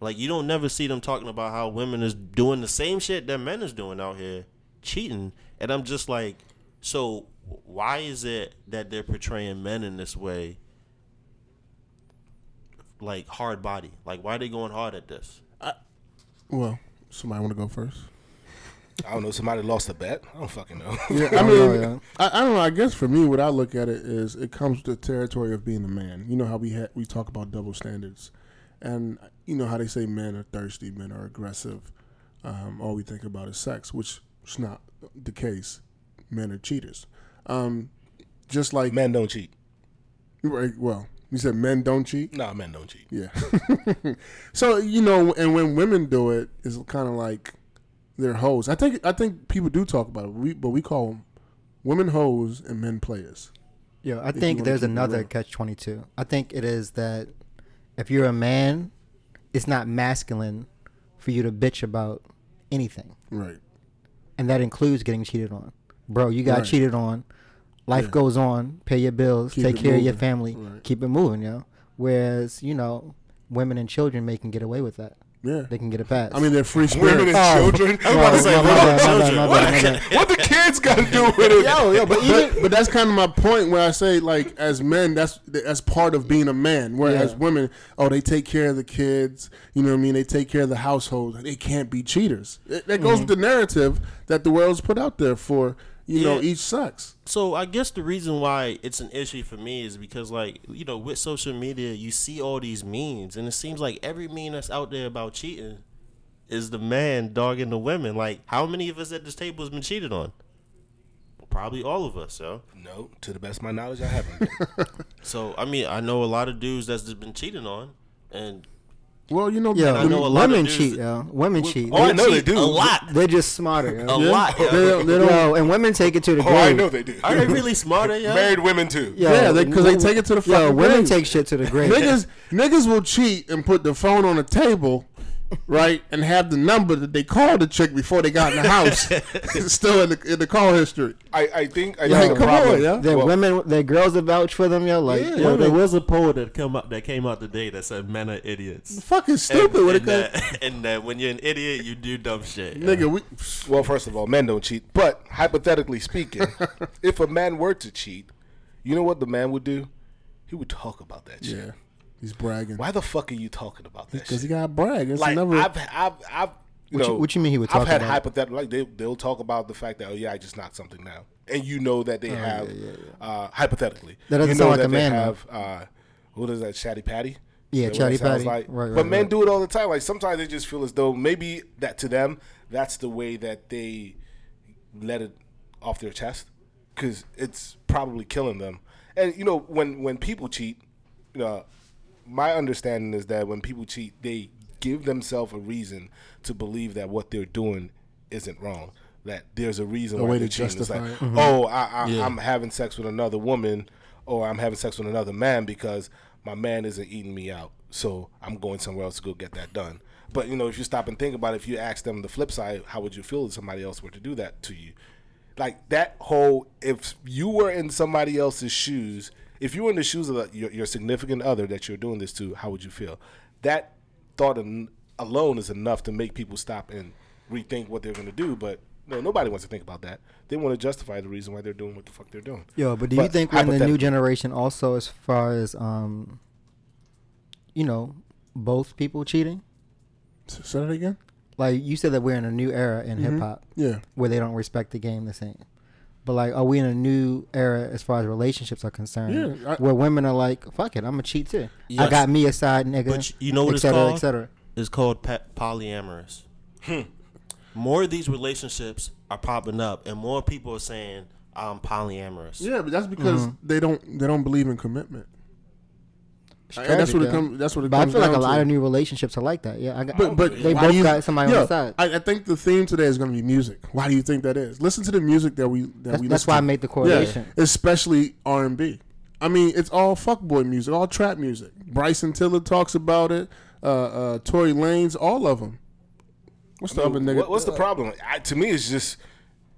Like you don't never see them talking about how women is doing the same shit that men is doing out here, cheating. And I'm just like, so why is it that they're portraying men in this way? Like hard body. Like why are they going hard at this? Well, somebody want to go first? I don't know. Somebody lost a bet. I don't fucking know. Yeah, I don't mean, know, yeah. I, I don't know. I guess for me, what I look at it is it comes to the territory of being a man. You know how we ha- we talk about double standards, and you know how they say men are thirsty, men are aggressive. um, all we think about is sex, which is not the case. Men are cheaters. Um, just like Men don't cheat. right, well, you said men don't cheat. Nah, men don't cheat. Yeah. so you know, and when women do it, it's kind of like they're hoes. I think I think people do talk about it, we, but we call them women hoes and men players. Yeah, I think there's another catch twenty two. I think it is that if you're a man, it's not masculine for you to bitch about anything, Right. and that includes getting cheated on. Bro, you got Right. cheated on. Life Yeah. goes on. Pay your bills. Keep take it care of your family. Right. Keep it moving, yo. Whereas you know, women and children may can get away with that. Yeah. They can get a pass. I mean, they're free Women spirits. and Oh. children. I was about to say, my what bad, about my bad, my What? bad, my bad. what the kids got to do with it? yo, yo, but even but, but that's kind of my point where I say like as men that's that's part of being a man whereas Yeah. women oh they take care of the kids you know what I mean they take care of the household they can't be cheaters It- that goes mm-hmm. with the narrative that the world's put out there for you know each sex So I guess the reason why it's an issue for me is because like you know with social media you see all these memes and it seems like every meme that's out there about cheating is the man dogging the women. Like how many of us at this table has been cheated on? Probably all of us, yo. No, to the best of my knowledge, I haven't. So I mean I know a lot of dudes that's just been cheated on, and well you know yeah, I know a lot of women dudes cheat, that- yo. Women cheat. Oh, I know they do. a lot, They're just smarter. a Yo. lot. they Yo. don't, they don't Yo, and women take it to the Oh, grave. I know they do. Are they really smarter, yo? Married women too. Yo, Yeah, they- 'cause they take it to the fucking. Yo, women grave. take shit to the grave. niggas niggas will cheat and put the phone on the table right and have the number that they called the chick before they got in the house still in the, in the call history I, I think I Yo, think the come on, yeah. Their well, women, their girls that vouch for them, yo. Like, Yeah. yo, Yo, there was a poll that come up that came out today that said men are idiots. fucking stupid and, when it comes that, and that when you're an idiot, you do dumb shit. yo. nigga we Well, first of all, men don't cheat. But hypothetically speaking, if a man were to cheat, you know what the man would do? He would talk about that shit. Yeah he's bragging. Why the fuck are you talking about that because he got to brag it's like never I've I've I've you What you- what you mean he would Talk I've talk had about it? hypothetical like they they'll talk about the fact that oh yeah I just knocked something down. And you know that they have Uh, hypothetically. That doesn't you sound know like a man, they though. have uh, what is that chatty patty? Yeah, Is that what chatty patty. like? Right, right, but men right. do it all the time. Like sometimes they just feel as though maybe that to them that's the way that they let it off their chest. Because it's probably killing them. And you know when when people cheat you know my understanding is that when people cheat, they give themselves a reason to believe that what they're doing isn't wrong. That there's a reason A why way they're to cheating. It's like, justify it. Mm-hmm. oh, I, I, Yeah. I'm having sex with another woman, or I'm having sex with another man because my man isn't eating me out, so I'm going somewhere else to go get that done. But you know, if you stop and think about it, if you ask them the flip side, how would you feel if somebody else were to do that to you? Like that whole, if you were in somebody else's shoes, if you were in the shoes of the, your, your significant other that you're doing this to, how would you feel? That thought an- alone is enough to make people stop and rethink what they're going to do. But no, nobody wants to think about that. They want to justify the reason why they're doing what the fuck they're doing. Yo, but do you But think we're in the new generation also, as far as um, you know, both people cheating? say that again Like you said that we're in a new era in hip hop yeah where they don't respect the game the same. But like, are we in a new era as far as relationships are concerned? Yeah, I- where women are like, "Fuck it, I'm a cheat too. I got me a side nigga." But you know what et it's called? Et cetera. It's called pa- polyamorous. More of these relationships are popping up, and more people are saying, "I'm polyamorous." yeah but that's because Mm-hmm. they don't they don't believe in commitment It's And that's tragic, what it comes that's what it But I comes feel like a down lot to. of new relationships are like that. Yeah, I got. But but they why both you- got somebody Yo, on the side. I, I think the theme today is going to be music. Why do you think that is? Listen to the music that we that That's, we. that's listen why I made the correlation. Yeah, especially R and B. I mean, it's all fuckboy music, all trap music. Bryson Tiller talks about it. Uh, uh, Tory Lanez, all of them. What's the I other nigga? what's the problem? I, to me, it's just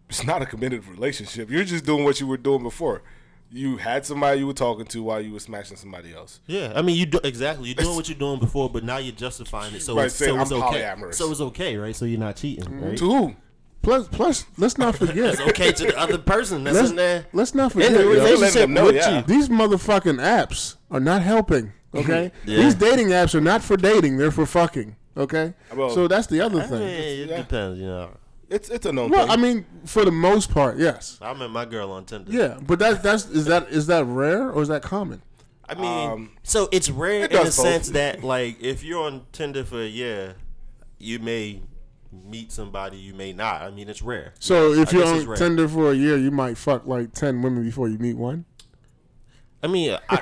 it's not a committed relationship. You're just doing what you were doing before. You had somebody you were talking to while you were smashing somebody else. Yeah, I mean, you do exactly. You're doing what you're doing before, but now you're justifying it. So Right, it's, saying so it's I'm okay. polyamorous. So it's okay, right? So you're not cheating, mm-hmm. right? To who? Plus, plus, let's not forget. It's okay to the other person that's let's, in there. let's not In forget. the yo, relationship them know, with yeah. you. These motherfucking apps are not helping. Okay, Yeah. these dating apps are not for dating; they're for fucking. Okay, Well, so that's the other I thing. mean, it yeah. depends, you know. It's it's a known Well, thing. I mean, for the most part, yes. I met my girl on Tinder. Yeah, but that that's is that is that rare or is that common? I mean, Um, so it's rare it in the both. sense that, like, if you're on Tinder for a year, you may meet somebody, you may not. I mean, it's rare. So if I you're on rare. Tinder for a year, you might fuck like ten women before you meet one. I mean, I,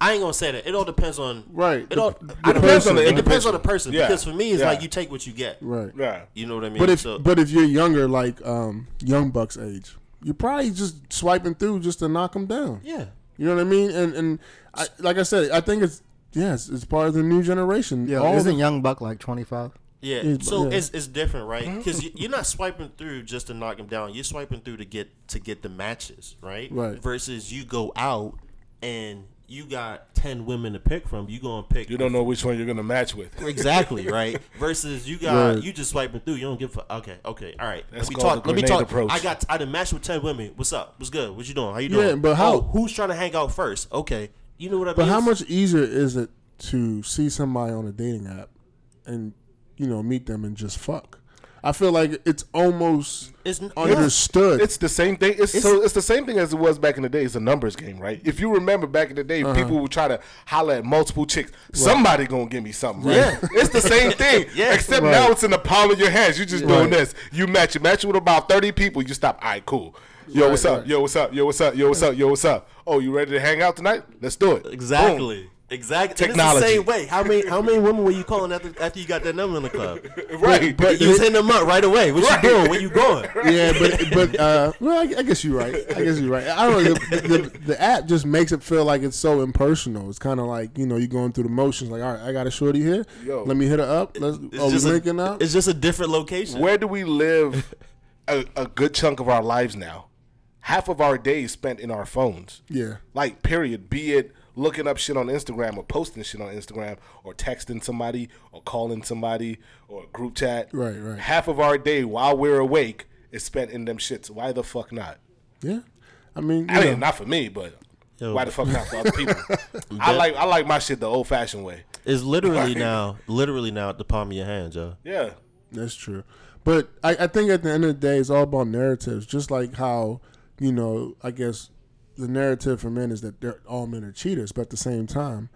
I ain't gonna say that. It all depends on Right. It all The- I the don't- person. It depends on the person Yeah. because for me, it's Yeah. like you take what you get. Right. Yeah. You know what I mean? But if So- but if you're younger, like um, young bucks age, you're probably just swiping through just to knock them down. yeah, You know what I mean? And and I, like I said, I think it's yes, it's part of the new generation. Yeah. All isn't the- Young Buck like 25? yeah. Yeah, So yeah. it's it's different, right? Because you're not swiping through just to knock them down. You're swiping through to get to get the matches, right? Right. Versus you go out and you got ten women to pick from. You gonna pick. You don't know which one you're gonna match with. Exactly right. Versus you got Right. you just swiping through. You don't give a okay. Okay. All right. That's let me called talk. the Let me grenade talk. approach. I got. I done matched with ten women. What's up? What's good? What you doing? How you doing? Yeah, but how- Oh, who's trying to hang out first? Okay. You know what I mean? But how much easier is it to see somebody on a dating app and you know meet them and just fuck? I feel like it's almost It's n- understood. It's the same thing. It's, so it's the same thing as it was back in the day. It's a numbers game, right? If you remember back in the day, Uh-huh. people would try to holler at multiple chicks. Somebody gonna give me something, right? Yeah. It's the same thing. Yeah. Except Right. now it's in the palm of your hands. You just doing Right. this. You match. You match with about thirty people. You stop. All right, cool. Yo, Right, what's up? right. Yo, what's up? Yo, what's up? Yo, what's up? Yo, what's up? Oh, you ready to hang out tonight? Let's do it. Boom. Exactly. Exactly. Technology. It's the same way. How many how many women were you calling after after you got that number in the club? Right. but you was hitting them up right away. What you doing? Where you going? yeah, but but uh, well, I, I guess you're right. I guess you're right. I don't know. The, the, the app just makes it feel like it's so impersonal. It's kind of like you know you're going through the motions. Like, all right, I got a shorty here. Yo. Let me hit her up. Let's. It's oh, we just a- linking up. It's just a different location. Where do we live a, a good chunk of our lives now? Half of our days spent in our phones. Yeah. Like, period. Be it looking up shit on Instagram or posting shit on Instagram or texting somebody or calling somebody or group chat. Right, right. Half of our day while we're awake is spent in them shits. Why the fuck not? Yeah. I mean, you I mean, know, not for me, but Yo. why the fuck not for other people? I like I like my shit the old fashioned way. It's literally now, literally now at the palm of your hand, Joe. Yeah. That's true. But I, I think at the end of the day, it's all about narratives. Just like how, you know, I guess the narrative for men is that they're all men are cheaters, but at the same time,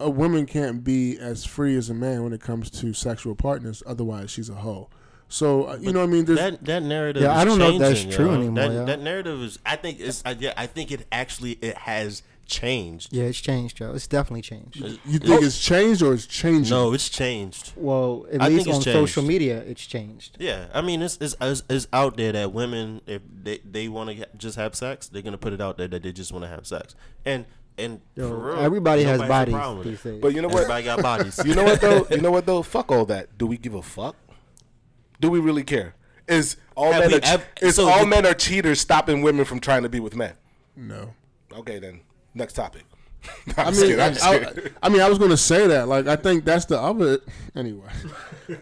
a woman can't be as free as a man when it comes to sexual partners. Otherwise, she's a hoe. So uh, you know what I mean? There's, That that narrative. Yeah, is I don't know if that's true yo. anymore, That, yo. that narrative is. I think it's. I, yeah, I think it actually it has changed. Yeah, it's changed, Joe. It's definitely changed. you think it's changed or it's changing? No, it's changed. Well, at I least on it's social media, it's changed. Yeah, I mean it's it's, it's, it's out there that women if they, they want to just have sex, they're gonna put it out there that they just want to have sex, and and Yo, for real, everybody has bodies problem with these it. days. But you know what? Everybody got bodies. You know what though? You know what though? Fuck all that. Do we give a fuck? Do we really care? Is all Have men we are, ev- is so all the- men are cheaters stopping women from trying to be with men? no. Okay, then next topic. I I'm just mean, kidding, I'm I, I. I mean, I was going to say that. Like, I think that's the other. Anyway,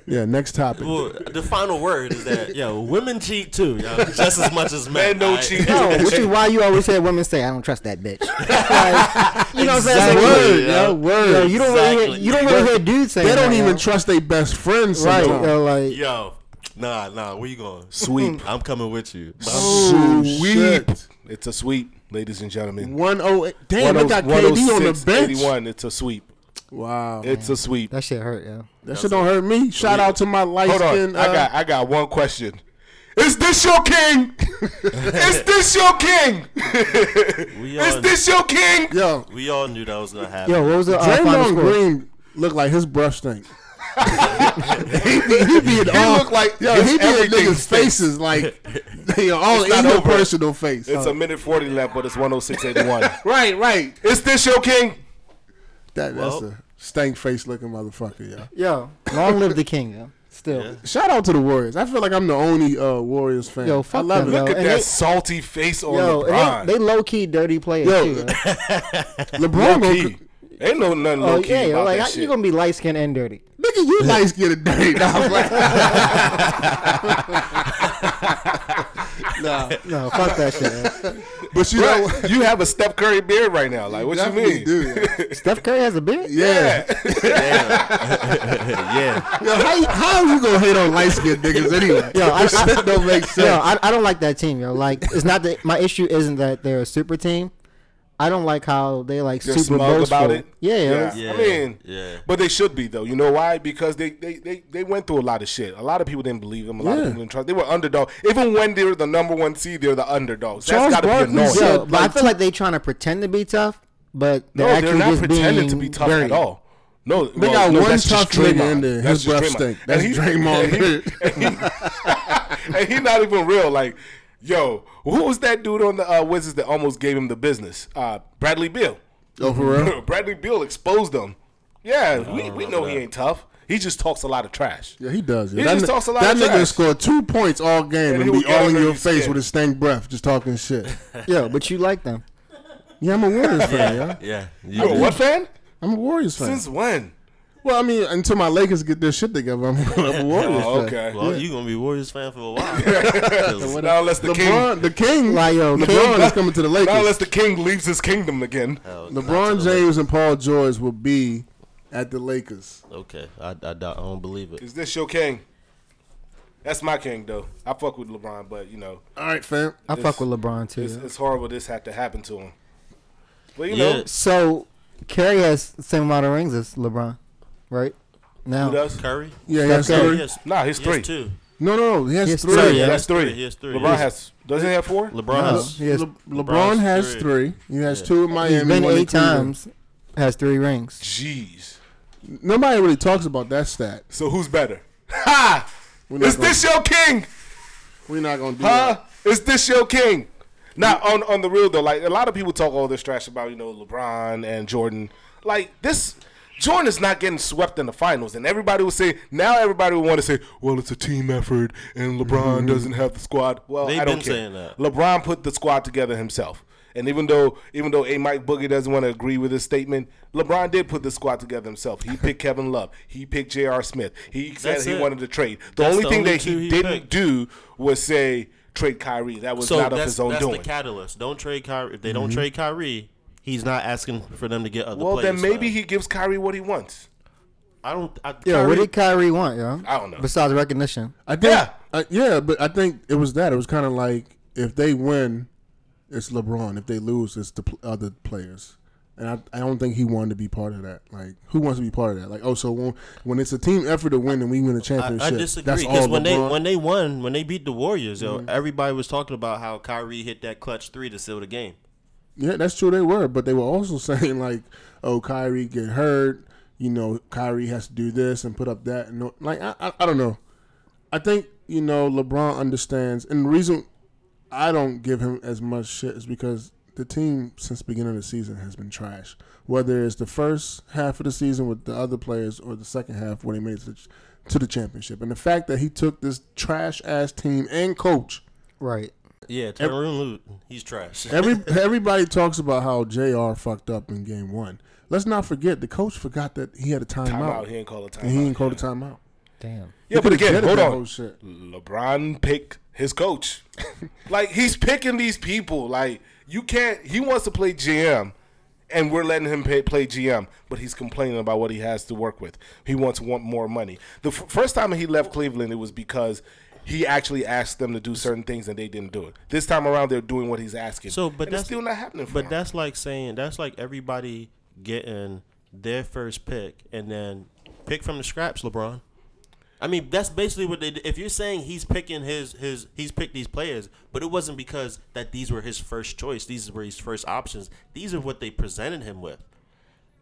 yeah. Next topic. well, the final word is that yo, women cheat too, yo, just as much as men. Men don't alright? cheat. No, which is why you always hear women say, "I don't trust that bitch." Like, you know what I'm saying? Exactly, Word, yo. yo, word. Yo, you don't really, hear, you don't really hear dudes saying They don't that, even yo. trust their best friends. Right, yo, like Yo, nah, nah, where you going? Sweep. I'm coming with you. Oh, Sweep. shit. It's a sweep, ladies and gentlemen. One oh eight. Damn, they got KD on the bench. 81. It's a sweep. Wow, It's a sweep. that shit hurt, yo. that shit don't hurt me. Shout out to my light Hold on. skin. I got I got one question. Is this your king? Is this your king? We Is all, this your king? yo. we all knew that was gonna happen. Yo, what was the uh, final Draymond score? Green look like his brush stink. He be, he be in He all, look like yo, he be in niggas' stinks. faces like you know, all It's not no personal face. It's a minute 40 left, but it's 106.81. right, right. Is this your king? That, that's a stank face looking motherfucker, yeah. Yo, long live the king, yo. Still, Yeah. Shout out to the Warriors. I feel like I'm the only uh, Warriors fan. Yo, I fuck love them, it. yo. Look at and that they- salty face on yo, LeBron. they, they low key dirty players Yo. too. Yo. LeBron low gonna, key. Ain't no nothing Oh low key yeah, yo, about like that how shit. you gonna be light skinned and dirty? nigga, You light skinned and dirty. Nah, I'm like, nah, No, fuck that shit. Yo. but you know, you have a Steph Curry beard right now. Like, what you mean? do. Yeah. Steph Curry has a beard. yeah. yeah. Yo, how, you- how you gonna hate on light skinned niggas anyway? Yo, I, This shit don't make sense. Yo, I, I don't like that team, yo. Like, it's not that my issue isn't that they're a super team. I don't like how they like They're super smug boastful. about it. Yeah, Yeah. it's- Yeah. I mean, yeah. But they should be though. You know why? Because they, they, they, they went through a lot of shit. A lot of people didn't believe them. A lot Yeah. of people didn't trust. They were underdog. Even when they were the number one seed, they're the underdogs. Charles That's got to Barkley be annoying. said- Yeah, but I feel like they trying to pretend to be tough, but they're no, actually they're not just pretending being to be tough dirty. at all. No, They well, got no, one tough nigga in there. That's His breath just stink. And That's he- Draymond. And he, and he not even real. Like, yo, who was that dude on the uh, Wizards that almost gave him the business? Uh, Bradley Beal. Oh, for real? Bradley Beal exposed him. Yeah, we, we remember know he ain't tough. He just talks a lot of trash. Yeah, he does. Yeah. He that just ni- talks a lot that of nigga trash. scored two points all game And and, be all in your your face skin. with his stank breath, just talking shit. Yeah, but you like them. Yeah, I'm a Warriors fan, yeah. Yeah. You Yo, do. what fan? I'm a Warriors fan. Since when? Well, I mean, until my Lakers get their shit together, I'm, I'm a oh, Warriors Oh, fan. okay. Well, you gonna be a Warriors fan for a while. 'Cause- Now unless the king, LeBron, the king, Like, yo, LeBron King- is coming to the Lakers. now unless the king leaves his kingdom again. hell, not LeBron James and Paul George will be at the Lakers. Lakers. Okay, I, I, doubt- I don't believe it. Is this your king? That's my king, though. I fuck with LeBron, but you know, All right, fam. I It's- fuck with LeBron too. it's, it's horrible this had to happen to him. But you Yeah. know, So Curry has the same amount of rings as LeBron, right? Now, who does? Curry. Yeah, he has Steph Curry. three. He has, Nah, he's he three. has two. No, no, no. He has He has three. three, Yeah, yeah. that's three. He has three. LeBron has. Doesn't he have four? LeBron No, has. he has, Le- LeBron LeBron's has three. three. He has Yeah. two in Miami. he's been one in eight Cleveland. times, has three rings. Jeez. Nobody really talks about that stat. So who's better? Ha! We're not Is gonna- this your king? We're not gonna do Huh? that. Is this your king? Now on on the real though, like a lot of people talk all this trash about you know LeBron and Jordan. Like this, Jordan is not getting swept in the finals, and everybody will say now everybody will want to say, well, it's a team effort, and LeBron mm-hmm. doesn't have the squad. Well, They've I don't been care. saying that. LeBron put the squad together himself. And even though even though A Mike Boogie doesn't want to agree with his statement, LeBron did put the squad together himself. He picked Kevin Love. He picked J.R. Smith. He said That's he it. wanted to trade. The That's only the thing only that he, he didn't picked. do was say trade Kyrie. That was So not of that's, his own that's doing. the catalyst. Don't trade Kyrie. If they don't mm-hmm. trade Kyrie, he's not asking for them to get other players. well, players. then maybe now. he gives Kyrie what he wants. I don't. I, Yeah, Kyrie, what did Kyrie want, yo? I don't know. Besides recognition, I think, Yeah. yeah, yeah, but I think it was that. It was kind of like if they win, it's LeBron. If they lose, it's the pl- other players. And I, I don't think he wanted to be part of that. Like, who wants to be part of that? Like, oh, so when, when it's a team effort to win and we win a I, championship, I disagree that's because all when they when they won when they beat the Warriors, yo, Mm-hmm. everybody was talking about how Kyrie hit that clutch three to seal the game. Yeah, that's true. They were, but they were also saying like, "Oh, Kyrie get hurt. You know, Kyrie has to do this and put up that." And like, I, I, I don't know. I think you know LeBron understands, and the reason I don't give him as much shit is because the team since the beginning of the season has been trash. Whether it's the first half of the season with the other players or the second half when they made it to the championship, and the fact that he took this trash ass team and coach right? Yeah, Tyronn Lue, he's trash. Every everybody talks about how J.R. fucked up in game one. Let's not forget the coach forgot that he had a timeout, Timeout. He ain't call a timeout. and he didn't call yeah. the timeout. Damn. Yeah, He but again, hold on. shit. LeBron picked his coach. like he's picking these people. Like you can't. He wants to play GM, and we're letting him pay, play GM, but he's complaining about what he has to work with. He wants want more money. The f- first time he left Cleveland, it was because he actually asked them to do certain things and they didn't do it. This time around, they're doing what he's asking. So, but And that's it's still not happening. For But him. that's like saying that's like everybody getting their first pick and then pick from the scraps, LeBron. I mean, that's basically what they. did. If you're saying he's picking his his he's picked these players, but it wasn't because that these were his first choice. These were his first options. These are what they presented him with.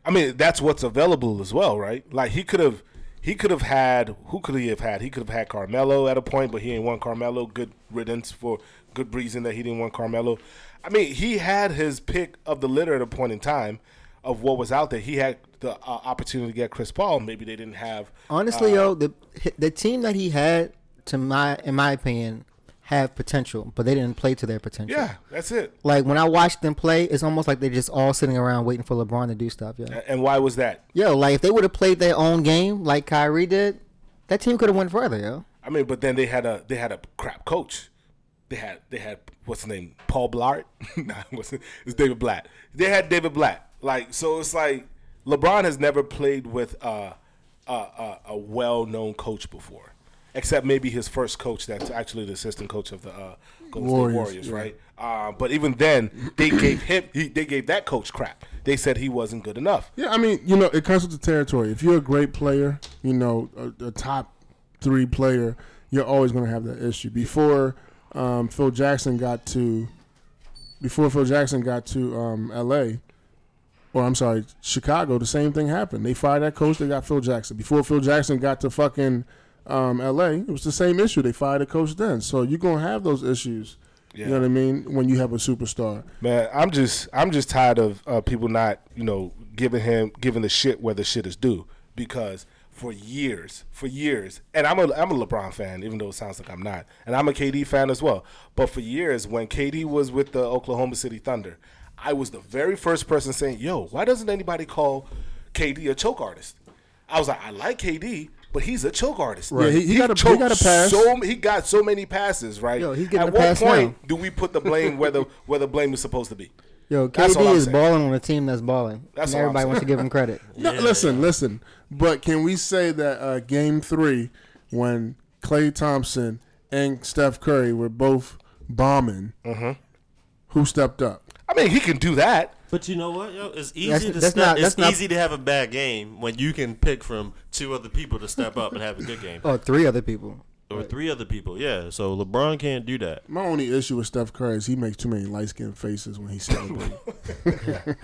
I mean, that's what's available as well, right? Like he could have, he could have had. Who could he have had? He could have had Carmelo at a point, but he didn't want Carmelo. Good riddance for good reason that he didn't want Carmelo. I mean, he had his pick of the litter at a point in time of what was out there. He had the uh, opportunity to get Chris Paul. Maybe they didn't have. Honestly, uh, yo, the the team that he had, to my in my opinion, have potential, but they didn't play to their potential. Yeah, that's it. Like when I watched them play, it's almost like they're just all sitting around waiting for LeBron to do stuff. Yeah. And why was that? Yo, like if they would have played their own game like Kyrie did, that team could have went further, yo. I mean, but then they had a they had a crap coach. They had they had what's his name Paul Blart. nah, what's it? It's David Blatt. They had David Blatt. Like so, it's like LeBron has never played with uh, a a, a well known coach before, except maybe his first coach. That's actually the assistant coach of the uh, Golden Warriors, State Warriors, yeah. right? Uh, but even then, they gave him he, they gave that coach crap. They said he wasn't good enough. Yeah, I mean, you know, it comes with the territory. If you're a great player, you know, a, a top three player, you're always going to have that issue. Before um, Phil Jackson got to, before Phil Jackson got to um, L.A. or I'm sorry, Chicago, the same thing happened. They fired that coach. They got Phil Jackson. Before Phil Jackson got to fucking um, L.A., it was the same issue. They fired a coach then. So you're going to have those issues. You know what I mean? When you have a superstar. Man, I'm just I'm just tired of uh, people not you know giving him giving the shit where the shit is due because for years for years and I'm a I'm a LeBron fan even though it sounds like I'm not and I'm a KD fan as well but for years when KD was with the Oklahoma City Thunder I was the very first person saying yo why doesn't anybody call KD a choke artist I was like I like KD but he's a choke artist. Right. Yeah, he- he got a- he got a pass. So he got so many passes, right? Yo, he's getting At a what pass point now. do we put the blame where the where the blame is supposed to be? Yo, KD is saying. balling on a team that's balling. That's and all I'm everybody wants to give him credit. No, listen, listen. But can we say that uh, game three, when Klay Thompson and Steph Curry were both bombing, Mm-hmm. who stepped up? I mean, he can do that. But you know what, yo? It's easy That's- to that's step, not- it's that's not- easy to have a bad game when you can pick from two other people to step up and have a good game, Oh, three other people. or three other people. Yeah, so LeBron can't do that. My only issue with Steph Curry is he makes too many light skinned faces when he celebrates.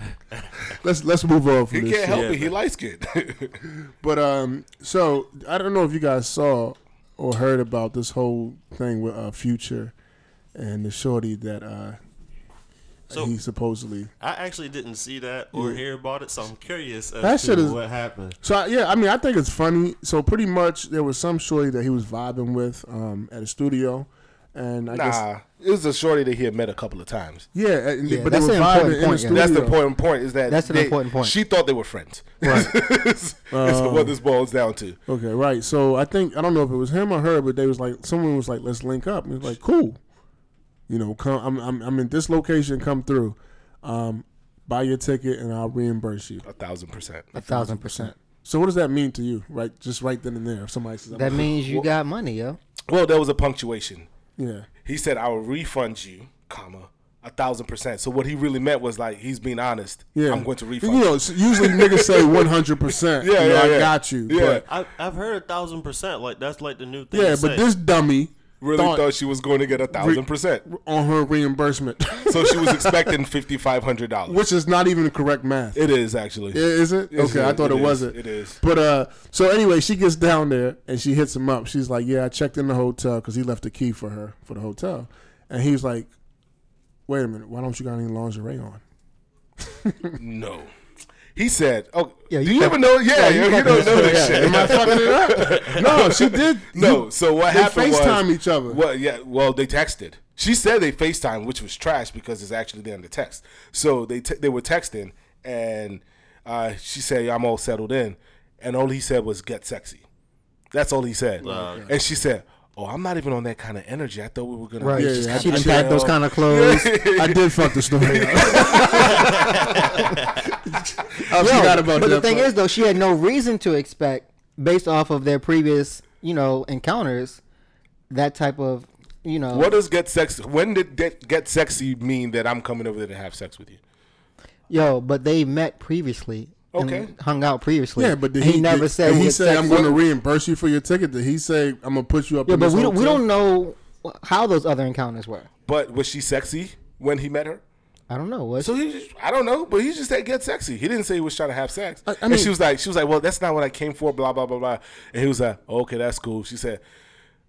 let's let's move on from He this. can't shit. help Yeah, it. He light skinned. But um, so I don't know if you guys saw or heard about this whole thing with uh, Future and the shorty that uh, So- he supposedly. I actually didn't see that or hear about it, so I'm curious as That to shit is- what happened. So I- yeah, I mean, I think it's funny. So pretty much, there was some shorty that he was vibing with um, at a studio, and I guess it was a shorty that he had met a couple of times. yeah, and they- Yeah, but they that's were an vibing important in the point, yeah. That's the important point. Is that That's an important point. She thought they were friends. Right. That's what this boils down to. Okay, right. So I think I don't know if it was him or her, but they was like someone was like, "Let's link up." And it was like, "Cool." You know, come. I'm I'm, I'm in this location. Come through. Um, buy your ticket and I'll reimburse you. A thousand percent. A thousand percent. So what does that mean to you? Right, just right then and there. If somebody says, That means you got money, yo. Well, there was a punctuation. "Yeah, He said, "I will refund you, comma a thousand percent." So what he really meant was like he's being honest. yeah." I'm going to refund. You You know, usually niggas say 100. percent Yeah, you know, yeah, I yeah. got you. Yeah. But, I, I've heard a thousand percent. Like that's like the new thing. yeah, to but say. this dummy really thought, thought she was going to get a thousand percent. on her reimbursement, So she was expecting fifty five hundred dollars. which is not even the correct math. It is actually. Is it? Yes, Okay, I thought it wasn't. It is. But uh, so anyway, she gets down there and she hits him up. She's like, "Yeah, I checked in the hotel because he left the key for her for the hotel," and he's like, "Wait a minute, why don't you got any lingerie on?" No. He said, "Oh, Yeah, do you you kept- ever know? Yeah, yeah, you you, don't know shit, this shit. Am I fucking it up? No, she did. No. So what They happened FaceTime was each other. Well, yeah. Well, they texted. She said they FaceTime, which was trash because it's actually there in the text. So they te- they were texting, and uh, she said, "I'm all settled in," and all he said was, "Get sexy." That's all he said. And she said, "Oh, I'm not even on that kind of energy. I thought we were gonna Right. Yeah, just yeah, she didn't pack those kind of clothes. I did fuck the story. up. I Yo, about but the thing part. is, though, she had no reason to expect, based off of their previous, you know, encounters, that type of, you know, What does get sexy? When did get, get sexy mean that I'm coming over there to have sex with you? yo. But they met previously. and Okay. hung out previously. yeah, but did And he, never did, said did he said, I'm going to reimburse you for your ticket? Did he say I'm going to put you up? Yeah, in but this we don't we don't know how those other encounters were. But was she sexy when he met her? I don't know. Was So he, just, I don't know, but he just said get sexy. He didn't say he was trying to have sex. I- I and mean- she was like, she was like, well, that's not what I came for. Blah blah blah blah. And he was like, oh, okay, that's cool. She said,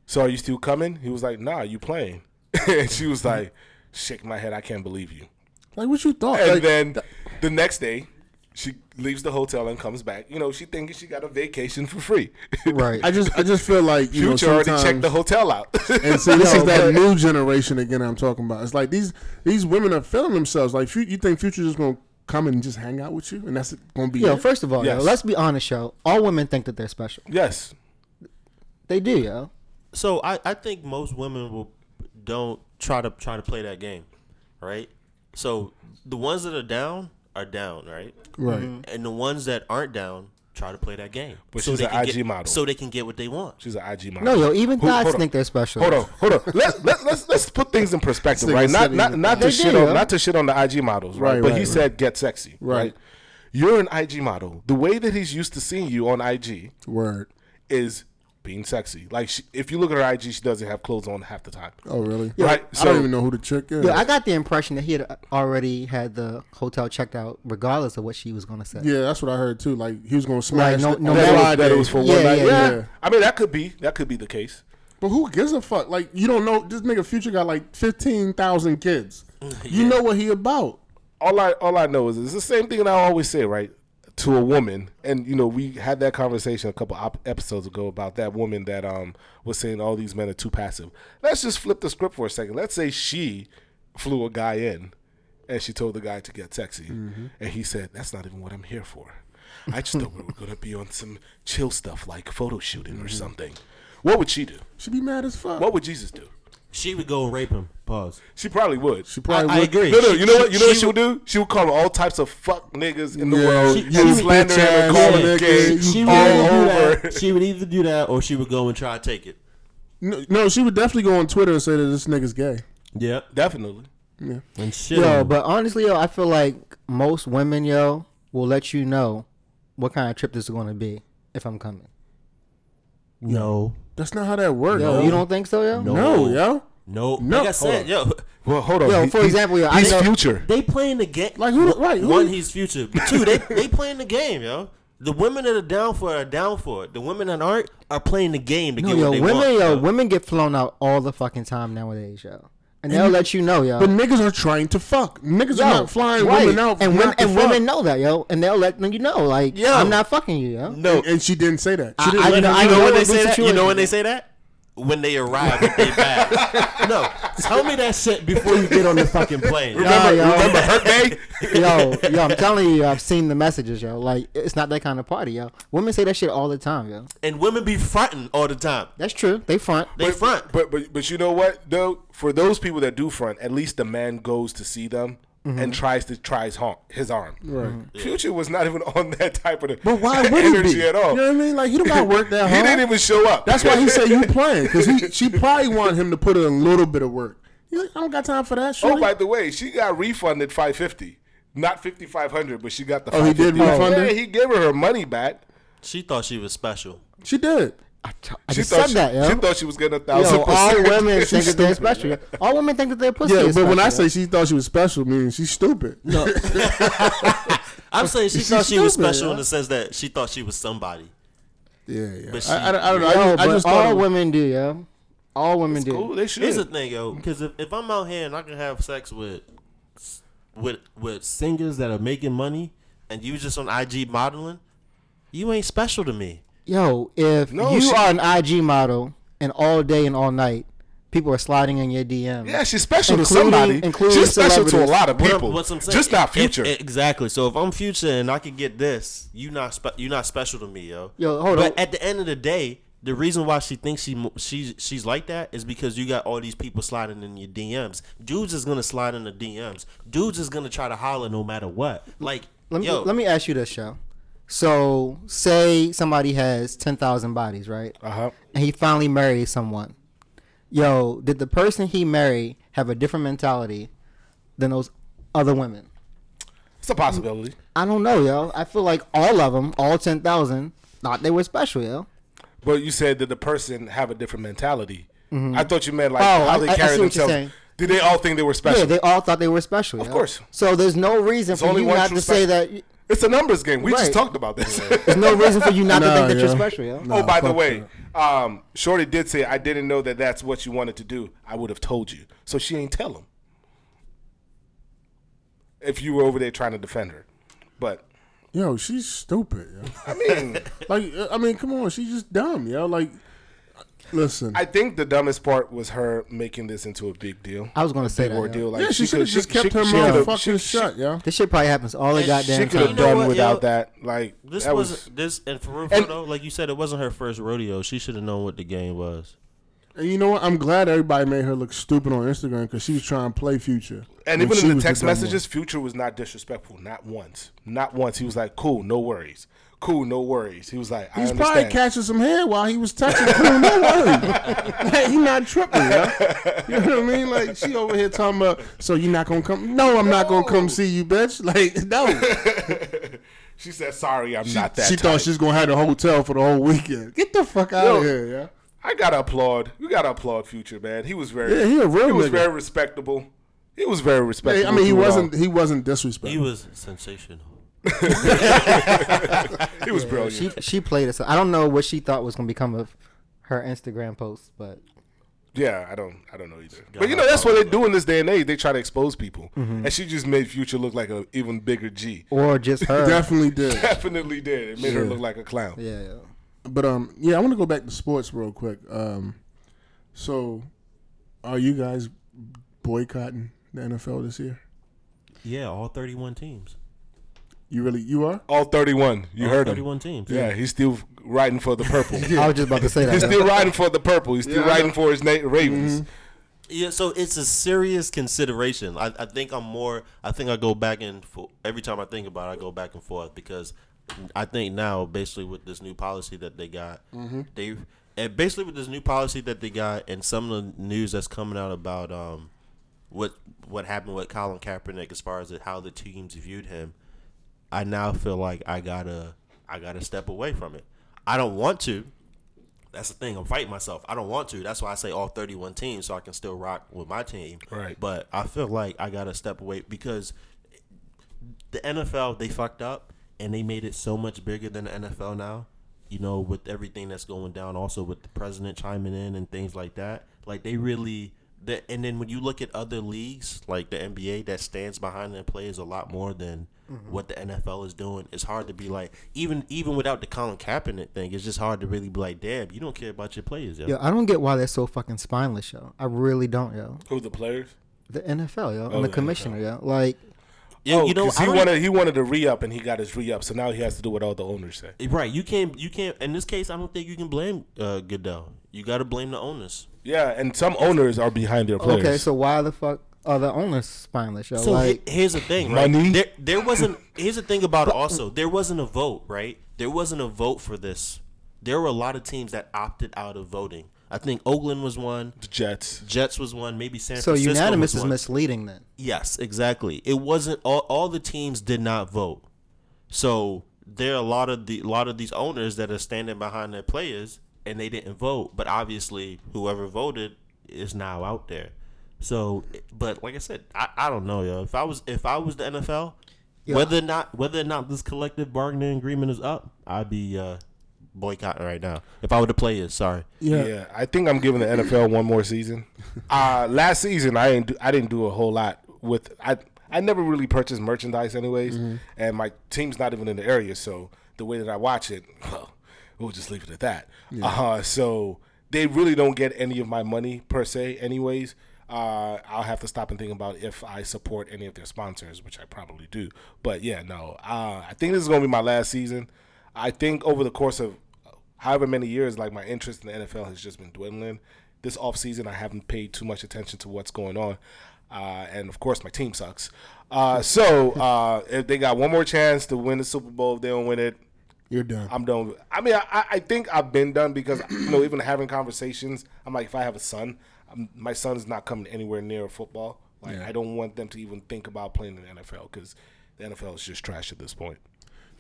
so are you still coming? He was like, nah, you playing. and she was like, shake my head, I can't believe you. Like what you thought? And Like, then the next day, she leaves the hotel and comes back. You know, she thinking she got a vacation for free. right. I just I just feel like you Future know already checked the hotel out. And see, this Yo, is that new generation again. I'm talking about. It's like these these women are feeling themselves. Like, you think Future just gonna come and just hang out with you, and that's gonna be yo, it? first of all, yo, let's be honest, yo. All women think that they're special. yes. They do, yo. So I, I think most women will don't try to try to play that game, right? So the ones that are down are down, right? right. Mm-hmm. And the ones that aren't down try to play that game. But so she's an IG get, model. So they can get what they want. She's an IG model. No, yo, even Who- thoughts think they're special. Hold on, hold on. Let, let, let's let's put things in perspective, right? Not not not to shit on not to shit on the IG models, right? Right, but right, he right. said get sexy, right. Right. You're an IG model. The way that he's used to seeing you on IG Word. is being sexy. Like she, if you look at her IG, she doesn't have clothes on half the time. Oh, really? Right, I so- don't even know who the chick is. Yeah, I got the impression that he had uh, already had the hotel checked out, regardless of what she was going to say. yeah, that's what I heard too. Like he was gonna smash. no- it no on matter- That, was, that it was for Yeah, one night. yeah, Yeah, yeah. I mean that could be that could be the case. But who gives a fuck? Like you don't know this nigga Future got like fifteen thousand kids. You know what he about? all I all I know is it's the same thing that I always say, right? To a woman, and you know, we had that conversation a couple op- episodes ago about that woman that um was saying all these men are too passive. Let's just flip the script for a second. Let's say she flew a guy in, and she told the guy to get sexy, Mm-hmm. and he said, "That's not even what I'm here for. I just thought we were gonna be on some chill stuff like photo shooting Mm-hmm. or something." What would she do? She'd be mad as fuck. What would Jesus do? She would go and rape him. Pause. She probably would. She probably I, I would. agree. No, no, She- you know what? You know what she she would do? She would call all types of fuck niggas in the Yeah, world, she- and you slander bitch him and call him nigga, gay She would, all either do over. that, she would either do that or she would go and try to take it. No, no, she would definitely go on Twitter and say that this nigga's gay. Yeah, Definitely. Yeah. And shit. Yo, but honestly, yo, I feel like most women, yo, will let you know what kind of trip this is going to be if I'm coming. no. That's not how that works. Yo, yo. you don't think so, yo? No. No, yo. No. No. Like I said, yo, Well, hold on. Yo, for he- example, yo, I he's know- future. they playing the game. Like, who- right, who- One, he's future. But two, they they playing the game, yo. The women that are down for it are down for it. The women that aren't are playing the game to No, get yo, what they women, want. yo, women get flown out all the fucking time nowadays, yo. And they'll let you know, yo. But niggas are trying to fuck. Niggas Yo, are not flying right. women out. and women, and fuck. women know that, yo, and they'll let you know, like, Yo. I'm not fucking you, yo. No, And, and she didn't say that. She I, didn't I, let you know, him I know know when they say the that. You know when they say that? When they arrive with their bags. no, tell me that shit before you get on the fucking plane. Nah, yo. Remember her day? yo, yo, I'm telling you, I've seen the messages, yo. Like, it's not that kind of party, yo. Women say that shit all the time, yo. And women be fronting all the time. That's true. They front. They front. But but but you know what though? For those people that do front, at least the man goes to see them Mm-hmm. and tries to try his, harm, his arm. Right. Future was not even on that type of But why would he energy be? at all. You know what I mean? Like he don't got work that hard. he didn't even show up. That's why he said you playing because he she probably wanted him to put in a little bit of work. He's like, I don't got time for that. Oh, shorty. by the way, she got refunded five fifty, not fifty five hundred, but she got the. Oh, he did refund her? Yeah, he gave her her money back. She thought she was special. she did. I, t- I She just thought said she, that, yo. she thought she was getting a thousand Yo, all women think She's that they're special. yo. All women think that they're pussy. Yeah, is but when I say she thought she was special, meaning she's stupid. No. I'm saying she She's thought she was special yeah. in the sense that she thought she was somebody. Yeah, yeah. But she- I, I, I don't know. yo. I Yo, just, I just all women do, yo. All women It's do. cool. They should. Here's the thing, yo, because if, if I'm out here and I can have sex with with with singers that are making money and you just on IG modeling, you ain't special to me. Yo, if No, you she- are an IG model and all day and all night, people are sliding in your DM. Yeah, she's special to Including- somebody. including She's special to a celebrities. lot of What I'm- people. what's I'm saying, just not if- future. exactly. So if I'm future and I could get this, you not spe- you not special to me, yo. Yo, hold but on. at the end of the day, the reason why she thinks she mo- she's she's like that is because you got all these people sliding in your DMs. Dudes is gonna slide in the DMs. Dudes is gonna try to holler no matter what. Like, Let me yo, let me ask you this, show. So, say somebody has ten thousand bodies, right? uh huh. And he finally marries someone. Yo, did the person he married have a different mentality than those other women? It's a possibility. I don't know, yo. I feel like all of them, all ten thousand, thought they were special, yo. But you said that the person have a different mentality. I thought you meant like Oh, how they I- I carry see themselves. Did they all think they were special? Yeah, they all thought they were special. Of yo. course. So there's no reason for only you not to say that. It's a numbers game. We just talked about this. There's no reason for you not to think that you're special, yo. Nah, oh, by the way, um, Shorty did say I didn't know that that's what you wanted to do. I would have told you. So she ain't tell him. If you were over there trying to defend her, but Yo, she's stupid. Yo. I mean, Like, I mean, come on, she's just dumb, yo. Like, listen, I think the dumbest part was her making this into a big deal. I was gonna say big that. yo. ordeal. Like yeah, she, should have could- just kept her she mouth fucking she- shut, yo. This shit probably happens all the And goddamn She could time. have done what, without yo? that. Like this that was was this and for real, And- though, like you said, it wasn't her first rodeo. She should have known what the game was. And you know what? I'm glad everybody made her look stupid on Instagram because she was trying to play Future. And even in the was text dumb one. messages, Future was not disrespectful. Not once. Not once. He was like, cool, no worries. Cool, no worries. He was like, I He's understand. probably catching some hair while he was touching cool. No worries. like, he not tripping, yeah. You know what I mean? Like she over here talking about, so you not gonna come? No, I'm not gonna come see you, bitch. Like no. she said, sorry, I'm She, not that she type. thought she's gonna have the hotel for the whole weekend. Get the fuck out Yo. of here, yeah. I gotta applaud. We gotta applaud Future, man. He was very, Yeah, he a real he was very respectable. He was very respectable. I mean, he wasn't. all. He wasn't disrespectful. He was sensational. He was brilliant. She she played it. So I don't know what she thought was gonna become of her Instagram posts, but Yeah, I don't, I don't know either. Got But you know, that's what they do in this day and age. They try to expose people, Mm-hmm. and she just made Future look like an even bigger G. or just her. Definitely did. Definitely did. It made her look like a clown. Yeah, yeah. But um, yeah, I want to go back to sports real quick. Um, so, are you guys boycotting the NFL this year? Yeah, all 31 teams. You really, you are? All thirty-one. You all heard him. 31 teams. Yeah, he's still riding for the purple. I was just about to say that. He's still riding for the purple. He's still Yeah, riding for his na- Ravens. Yeah, so it's a serious consideration. I, I think I'm more. I think I go back and for, every time I think about it. I go back and forth because I think now, basically, with this new policy that they got, they and basically with this new policy that they got, and some of the news that's coming out about um what what happened with Colin Kaepernick as far as how the teams viewed him. I now feel like I gotta I gotta step away from it. I don't want to. That's the thing. I'm fighting myself. I don't want to. That's why I say all 31 teams so I can still rock with my team. Right. But I feel like I gotta step away because the NFL they fucked up and they made it so much bigger than the NFL now. You know, with everything that's going down, also with the president chiming in and things like that. Like they really. The, and then when you look at other leagues like the NBA that stands behind their players a lot more than what the NFL is doing, it's hard to be like even even without the Colin Kaepernick thing, it's just hard to really be like, damn, you don't care about your players, yo. Yo, I don't get why they're so fucking spineless, yo. I really don't, yo. Who the players? The NFL, yo, Oh, and the the commissioner, yo. Like, You, oh, you know, 'cause I he wanted he wanted to re up and he got his re up, so now he has to do what all the owners say. right? You can't, you can't. In this case, I don't think you can blame uh, Goodell. You got to blame the owners. Yeah, and some owners are behind their players. okay, so why the fuck are the owners spineless, yo? So like, he- here's the thing, right? Money? There, there wasn't. Here's the thing about it. Also, there wasn't a vote, right? There wasn't a vote for this. There were a lot of teams that opted out of voting. I think Oakland was one. the Jets. Jets was one. Maybe San so Francisco. So unanimous was is one. misleading then. Yes, exactly. It wasn't all, all the teams did not vote. So there are a lot of the a lot of these owners that are standing behind their players and they didn't vote, but obviously whoever voted is now out there. So but like I said, I, I don't know, yo. If I was if I was the NFL, Yeah. whether or not whether or not this collective bargaining agreement is up, I'd be uh boycotting right now. If I were the players, sorry. Yeah. Yeah. I think I'm giving the NFL one more season. Uh last season I didn't do, I didn't do a whole lot with I I never really purchased merchandise anyways, and my team's not even in the area, so the way that I watch it, well, we'll just leave it at that. Uh, so they really don't get any of my money per se, anyways. Uh, I'll have to stop and think about if I support any of their sponsors, which I probably do. But yeah, no, uh, I think this is gonna be my last season. I think over the course of however many years, like my interest in the NFL has just been dwindling. This off season, I haven't paid too much attention to what's going on, uh, and of course, my team sucks. Uh, so uh, if they got one more chance to win the Super Bowl, if they don't win it, You're done. I'm done. I mean, I, I think I've been done because you know, even having conversations, I'm like, if I have a son, I'm, my son is not coming anywhere near football. Like, Yeah. I don't want them to even think about playing in the NFL because the NFL is just trash at this point.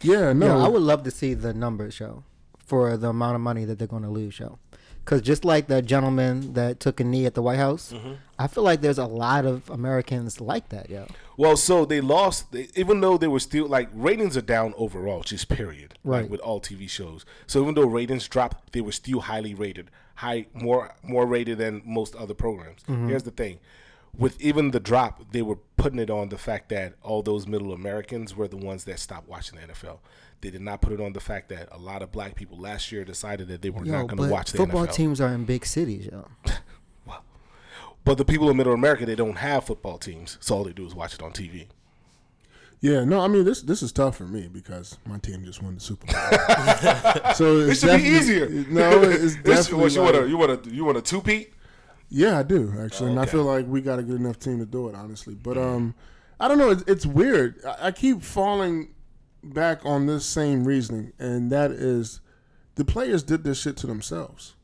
yeah, no. No, I would love to see the numbers show for the amount of money that they're going to lose show. Because just like that gentleman that took a knee at the White House, Mm-hmm. I feel like there's a lot of Americans like that, yo. Well, so they lost, they, even though they were still like ratings are down overall, just period, like, Right. with all TV shows. So even though ratings dropped, they were still highly rated, high more more rated than most other programs. Mm-hmm. Here's the thing, with even the drop, they were putting it on the fact that all those middle Americans were the ones that stopped watching the NFL. They did not put it on the fact that a lot of black people last year decided that they were Yo, not going to watch the NFL. football NFL. teams are in big cities, yo. But the people in Middle America, they don't have football teams, so all they do is watch it on TV. Yeah, no, I mean this this is tough for me because my team just won the Super Bowl. so It should be easier. No, it's definitely what you want to you want to you want to two-peat? Yeah, I do actually, and I feel like we got a good enough team to do it, honestly. But um, I don't know. It's, it's weird. I, I keep falling back on this same reasoning, and that is the players did this shit to themselves.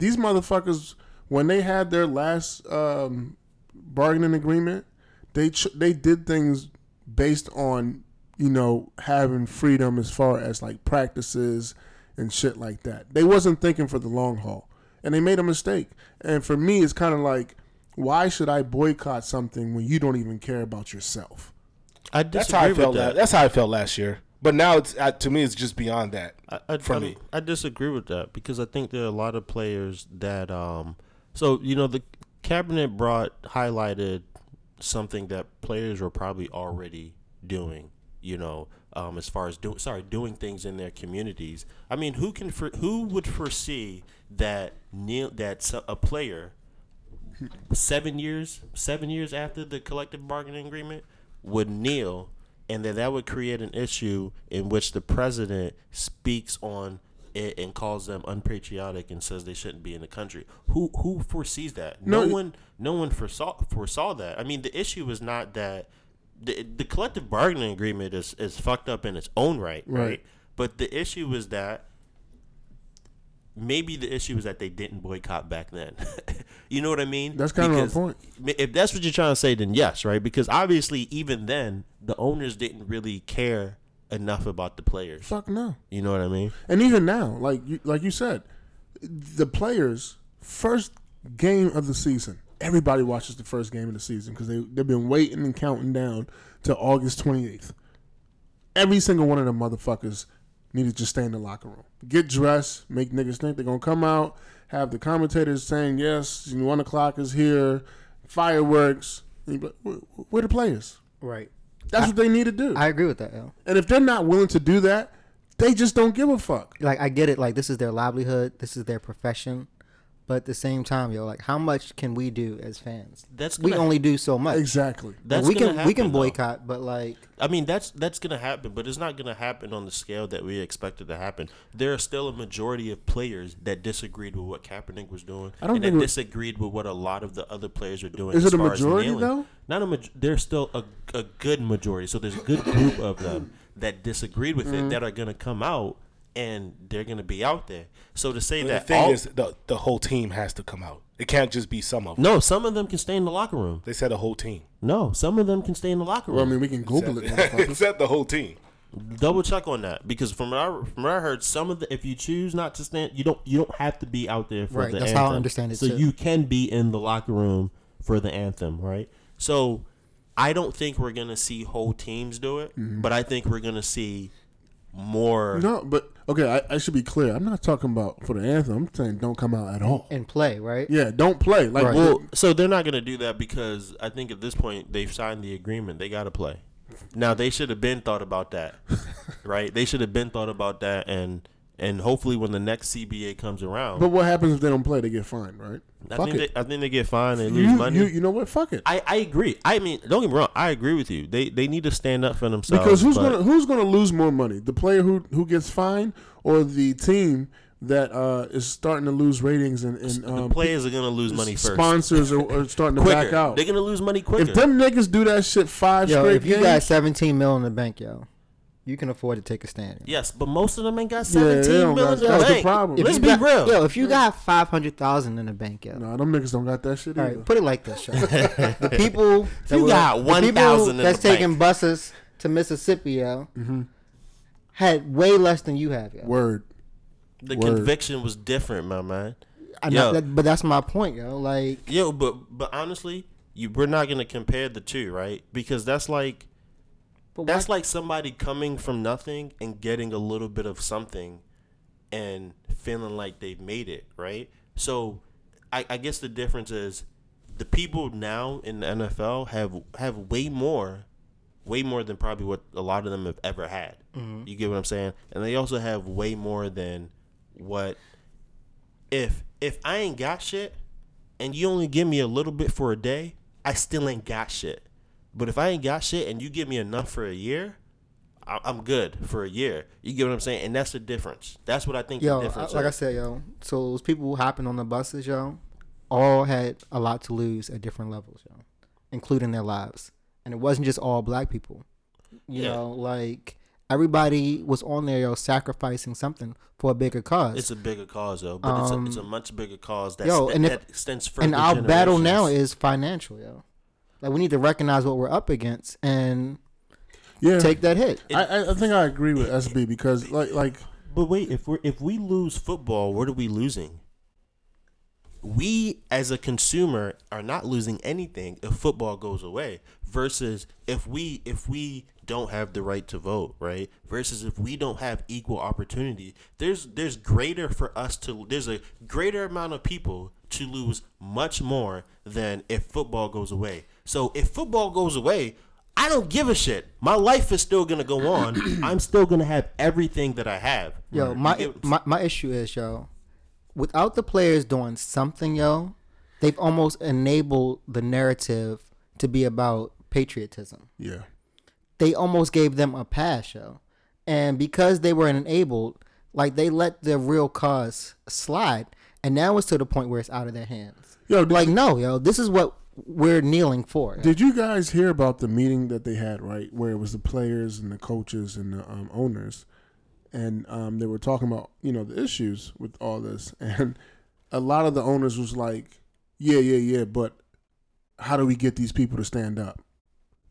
These motherfuckers, when they had their last um, bargaining agreement, they ch- they did things based on you know having freedom as far as like practices and shit like that. They wasn't thinking for the long haul, and they made a mistake. And for me, it's kind of like, why should I boycott something when you don't even care about yourself? I That's disagree how I with felt. that. la- That's how I felt last year. But now it's uh, to me, it's just beyond that. I, I, for I, me. I disagree with that because I think there are a lot of players that um so you know the cabinet brought highlighted something that players were probably already doing you know um as far as doing sorry doing things in their communities. I mean who can for, who would foresee that Neil that a player seven years seven years after the collective bargaining agreement would kneel and that that would create an issue in which the president speaks on it and calls them unpatriotic and says they shouldn't be in the country who who foresees that no, No, one no one foresaw foresaw that i mean the issue is not that the, the collective bargaining agreement is, is fucked up in its own right, right Right. but the issue is that maybe the issue is that they didn't boycott back then. you know what I mean? That's kind of my Because point. If that's what you're trying to say, then yes, right? Because obviously, even then, the owners didn't really care enough about the players. Fuck no. You know what I mean? And even now, like you, like you said, the players first game of the season. Everybody watches the first game of the season because they they've been waiting and counting down to August twenty eighth. Every single one of them motherfuckers need to just stay in the locker room, get dressed, make niggas think they're gonna come out, have the commentators saying yes, one o'clock is here, fireworks. And you be like, "Where- Where the players? Right. That's what they need to do. I agree with that, and if they're not willing to do that, they just don't give a fuck. Like I get it. Like this is their livelihood. This is their profession. But at the same time, yo, like how much can we do as fans? That's we gonna- only do so much. Exactly. Like, That's we gonna can we happen, can though. boycott, but like I mean, that's that's gonna happen, but it's not gonna happen on the scale that we expected to happen. There are still a majority of players that disagreed with what Kaepernick was doing, I don't and think that disagreed with what a lot of the other players are doing. Is as it a far majority, though? Not a. Maj- there's still a, a good majority. So there's a good group of them that disagreed with Mm-hmm. it that are gonna come out and they're gonna be out there. So to say The that the thing all, is, the the whole team has to come out. It can't just be some of them. no, some of them can stay in the locker room. They said the whole team. No, some of them can stay in the locker room. Well, I mean, we can Google it. it motherfuckers. said the whole team. double check on that because from what I from what I heard, some of the if you choose not to stand, you don't you don't have to be out there for Right, the that's anthem. how I understand it, So too. you can be in the locker room for the anthem, right? So I don't think we're gonna see whole teams do it, mm-hmm. but I think we're gonna see more. No, but okay, I, I should be clear. I'm not talking about for the anthem. I'm saying don't come out at all. and play, right? Yeah, don't play. Like, Right. Well, so they're not gonna do that because I think at this point they've signed the agreement. They gotta play. Now they should have been thought about that, right? They should have been thought about that, and and hopefully when the next CBA comes around, but what happens if they don't play? They get fined, right? I Fuck think it. they, I think they get fined. They lose you, money. you, you know what? Fuck it. I, I agree. I mean, don't get me wrong. I agree with you. They they need to stand up for themselves. Because who's gonna who's gonna lose more money? The player who who gets fined, or the team that uh, is starting to lose ratings and, and the um, players are gonna lose money first. sponsors are, are starting to quicker. back out. They're gonna lose money quicker. If them niggas do that shit five Yo, straight if you games, got 17 mil in the bank, yo, you can afford to take a stand. yes, but most of them ain't got Yeah, they seventeen don't million got- in the that's the bank. problem. If Let's be got, real. Yo, if you got 500,000 in the bank, yo. nah, them niggas don't got that shit either. right, put it like this, yo. the people that you were- got the 1,000 that's the taking bank. buses to Mississippi, yo, mm-hmm. had way less than you have, yo. Word. the Word. conviction was different, my man. I Yo. know, that, but that's my point, yo. Like, Yo, but but honestly, you we're not gonna compare the two, right? Because that's like but that's why- like somebody coming from nothing and getting a little bit of something and feeling like they've made it, right? So I, I guess the difference is the people now in the NFL have have way more way more than probably what a lot of them have ever had. Mm-hmm. You get what I'm saying? And they also have way more than what if if I ain't got shit and you only give me a little bit for a day, I still ain't got shit. But if I ain't got shit and you give me enough for a year, I- I'm good for a year. You get what I'm saying? And that's the difference. That's what I think yo, the I- difference like I said, yo. So those people who hopping on the buses, yo, all had a lot to lose at different levels, yo, including their lives. And it wasn't just all black people. You Yeah. know, like everybody was on there, yo, sacrificing something for a bigger cause. It's a bigger cause though, but it's, a, it's a Um, much bigger cause that, yo, that, and if- that extends further. and our battle now is financial, yo. Like we need to recognize what we're up against and Yeah, take that hit. I, I- I think I agree with SB because like like But wait, if we if we lose football, what are we losing? We as a consumer are not losing anything if football goes away versus if we if we don't have the right to vote, right? Versus if we don't have equal opportunity. There's there's greater for us to there's a greater amount of people to lose much more than if football goes away. So if football goes away, I don't give a shit. My life is still gonna go on. I'm still gonna have everything that I have. Yo, You my, my my issue is, yo, without the players doing something, yo, they've almost enabled the narrative to be about patriotism. yeah. They almost gave them a pass, yo. And because they were enabled, like they let their real cause slide. And now it's to the point where it's out of their hands. Yo, did, Like, no, yo, this is what we're kneeling for. did you guys hear about the meeting that they had right where it was the players and the coaches and the um, owners, and um, they were talking about you know the issues with all this, and a lot of the owners was like, yeah, yeah, yeah, but how do we get these people to stand up?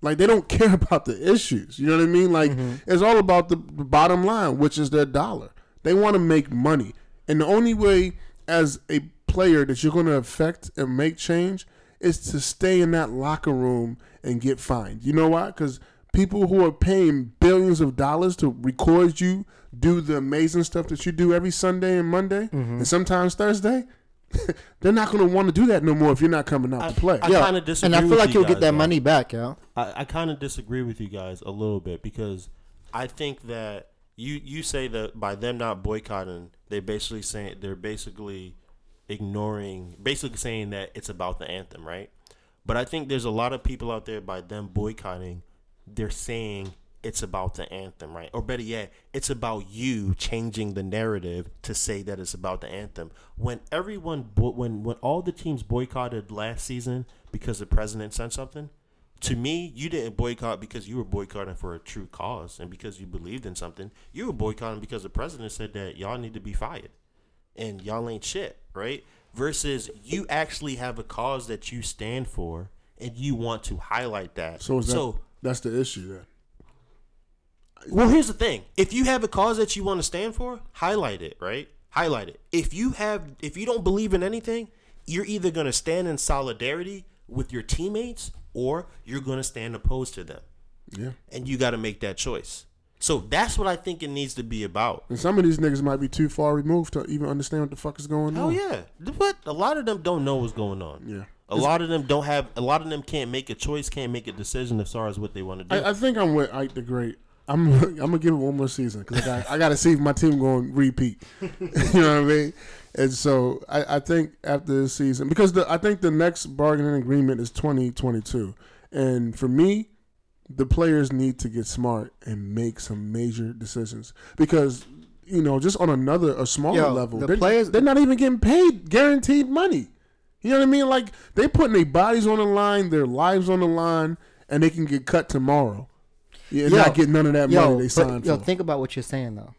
Like they don't care about the issues. You know what I mean? Like it's all about the bottom line, which is their dollar. They want to make money, and the only way as a player that you're going to affect and make change is to stay in that locker room and get fined. You know why? Because people who are paying billions of dollars to record you do the amazing stuff that you do every Sunday and Monday, mm-hmm. and sometimes Thursday. They're not going to want to do that no more if you're not coming out I- to play. I Yo, kinda disagree and I feel with like you you'll get that though. money back, yo. I, I kind of disagree with you guys a little bit because I think that you you say that by them not boycotting, they basically saying they're basically ignoring, basically saying that it's about the anthem, right? But I think there's a lot of people out there by them boycotting, they're saying it's about the anthem, right? Or better yet, it's about you changing the narrative to say that it's about the anthem. When everyone, bo- when when all the teams boycotted last season because the president said something, to me, you didn't boycott because you were boycotting for a true cause and because you believed in something. You were boycotting because the president said that y'all need to be fired and y'all ain't shit, right? Versus you actually have a cause that you stand for and you want to highlight that. So is that so that's the issue then? well, here's the thing: if you have a cause that you want to stand for, highlight it, right? Highlight it. If you have, if you don't believe in anything, you're either gonna stand in solidarity with your teammates or you're gonna stand opposed to them, Yeah. and you got to make that choice. So that's what I think it needs to be about. And some of these niggas might be too far removed to even understand what the fuck is going Hell on. Oh yeah, but a lot of them don't know what's going on. Yeah. A lot of them don't have. A lot of them can't make a choice, can't make a decision as far as what they want to do. I, I think I'm with Ike the Great. I'm I'm gonna give it one more season because I got I got to see if my team going repeat. you know what I mean? And so I, I think after this season because the, I think the next bargaining agreement is 2022, and for me, the players need to get smart and make some major decisions because you know just on another a smaller Yo, level, the they're, players- they're not even getting paid guaranteed money. You know what I mean? Like they putting their bodies on the line, their lives on the line, and they can get cut tomorrow. Yeah, and Yo, not get none of that Yo, money they but, signed yo, for. think about what you're saying though.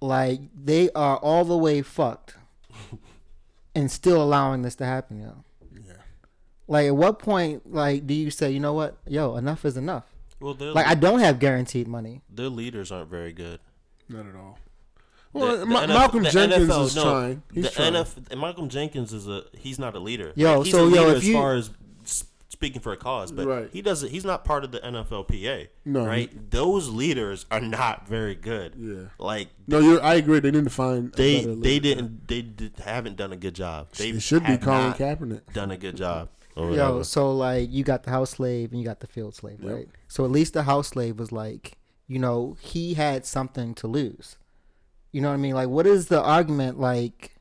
Like they are all the way fucked, and still allowing this to happen, yo. Yeah. Like at what point, like, do you say, you know what, yo, enough is enough? well, their, Like I don't have guaranteed money. their leaders aren't very good. Not at all. Well, the Ma- NF Malcolm the Jenkins NFL is no, trying. He's the trying. NF Malcolm Jenkins is a he's not a leader. Yo, Like, he's so, a yo, leader if as you- far as speaking for a cause, but Right. he doesn't. He's not part of the NFLPA. No, right? Those leaders are not very good. Yeah. like No, you're. I agree. They need to find. a they better they didn't they did, haven't done a good job. They It should be Colin Kaepernick. done a good job. Yo, so like you got the house slave and you got the field slave, Yep. right? So at least the house slave was like, you know, he had something to lose. You know what I mean? Like, what is the argument? Like,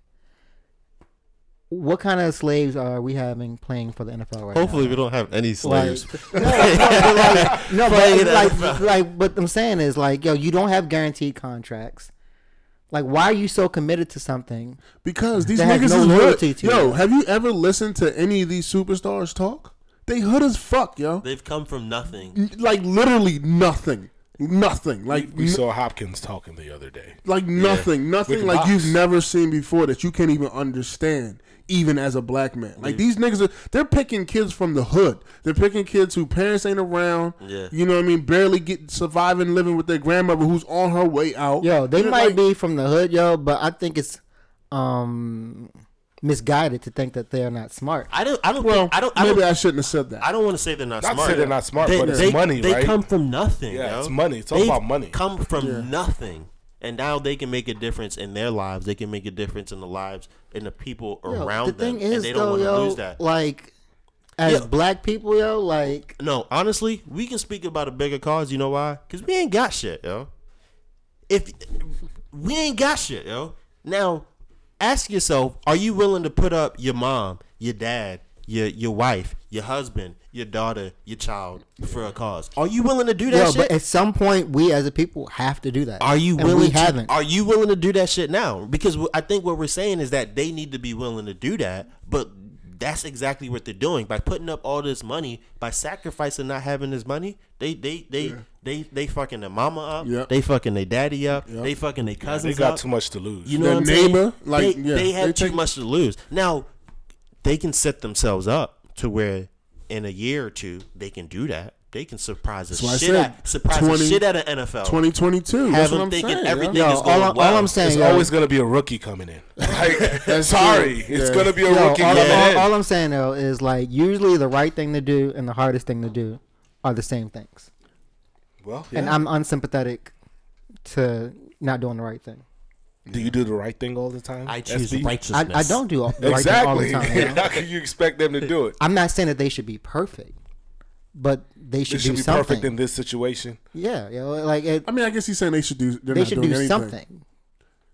what kind of slaves are we having playing for the NFL right Hopefully, now? we don't have any Like, slaves. no, no, but like, no, but like, like, what I'm saying is like, yo, you don't have guaranteed contracts. Like, why are you so committed to something? Because these They have niggas no is loyalty hood. to Yo, you. have you ever listened to any of these superstars talk? They hood as fuck, yo. They've come from nothing. Like literally nothing. Nothing. Like we n- saw Hopkins talking the other day. like nothing, nothing With like Box. you've never seen before that you can't even understand, even as a black man. Like these niggas, are, they're picking kids from the hood. They're picking kids who parents ain't around. Yeah. you know what I mean. Barely get surviving, living with their grandmother who's on her way out. Yo, they You know, might like, be from the hood, yo, but I think it's um misguided to think that they are not smart. I don't. I don't. Well, think, I don't. I maybe don't. I shouldn't have said that. I don't want to say they're not, smart. Not to smart. say they're not smart, They- but it's they- money, They right? come from nothing. Yeah, yo. it's money. It's all They about money. Come from Yeah. nothing, and now they can make a difference in their lives. They can make a difference in the lives in the people Yo, around the them, is, and they don't want to lose that. like as Yeah. black people, yo, like No, honestly, we can speak about a bigger cause. You know why? Because we ain't got shit, yo. If we ain't got shit, yo. Now, ask yourself: Are you willing to put up your mom, your dad, your your wife, your husband, your daughter, your child for a cause? Are you willing to do that yo, shit? but at some point, we as a people have to do that. Are you And willing? We to, haven't. Are you willing to do that shit now? Because I think what we're saying is that they need to be willing to do that, but that's exactly what they're doing by putting up all this money, by sacrificing not having this money. They they they they they fucking their mama up. Yep. They fucking their daddy up. Yep. They fucking their cousin. They got up. too much to lose. You know Their what I'm neighbor, saying? like, they, yeah, they have they too take- much to lose. Now they can set themselves up to where in a year or two they can do that. They can surprise the That's why I shit said out, surprise 20 the shit out of NFL. 2022. Have That's them what I'm thinking saying. everything yo. Yo, is going all, I, well. all I'm saying, There's yo, always going to be a rookie coming in. Like, sorry, it's Yeah. going to be a yo, rookie all, coming all- in. all I'm saying though is like usually the right thing to do and the hardest thing to do are the same things, well, and. I'm unsympathetic to not doing the right thing. Do you do the right thing all the time? I choose SB? Righteousness. I don't do all, the right thing all the Exactly. time. you know? How can you expect them to do it? I'm not saying that they should be perfect, but they should, It should do be something. perfect in this situation. yeah, you know, like it, I mean, I guess he's saying they should do. They're they not should doing do anything. something.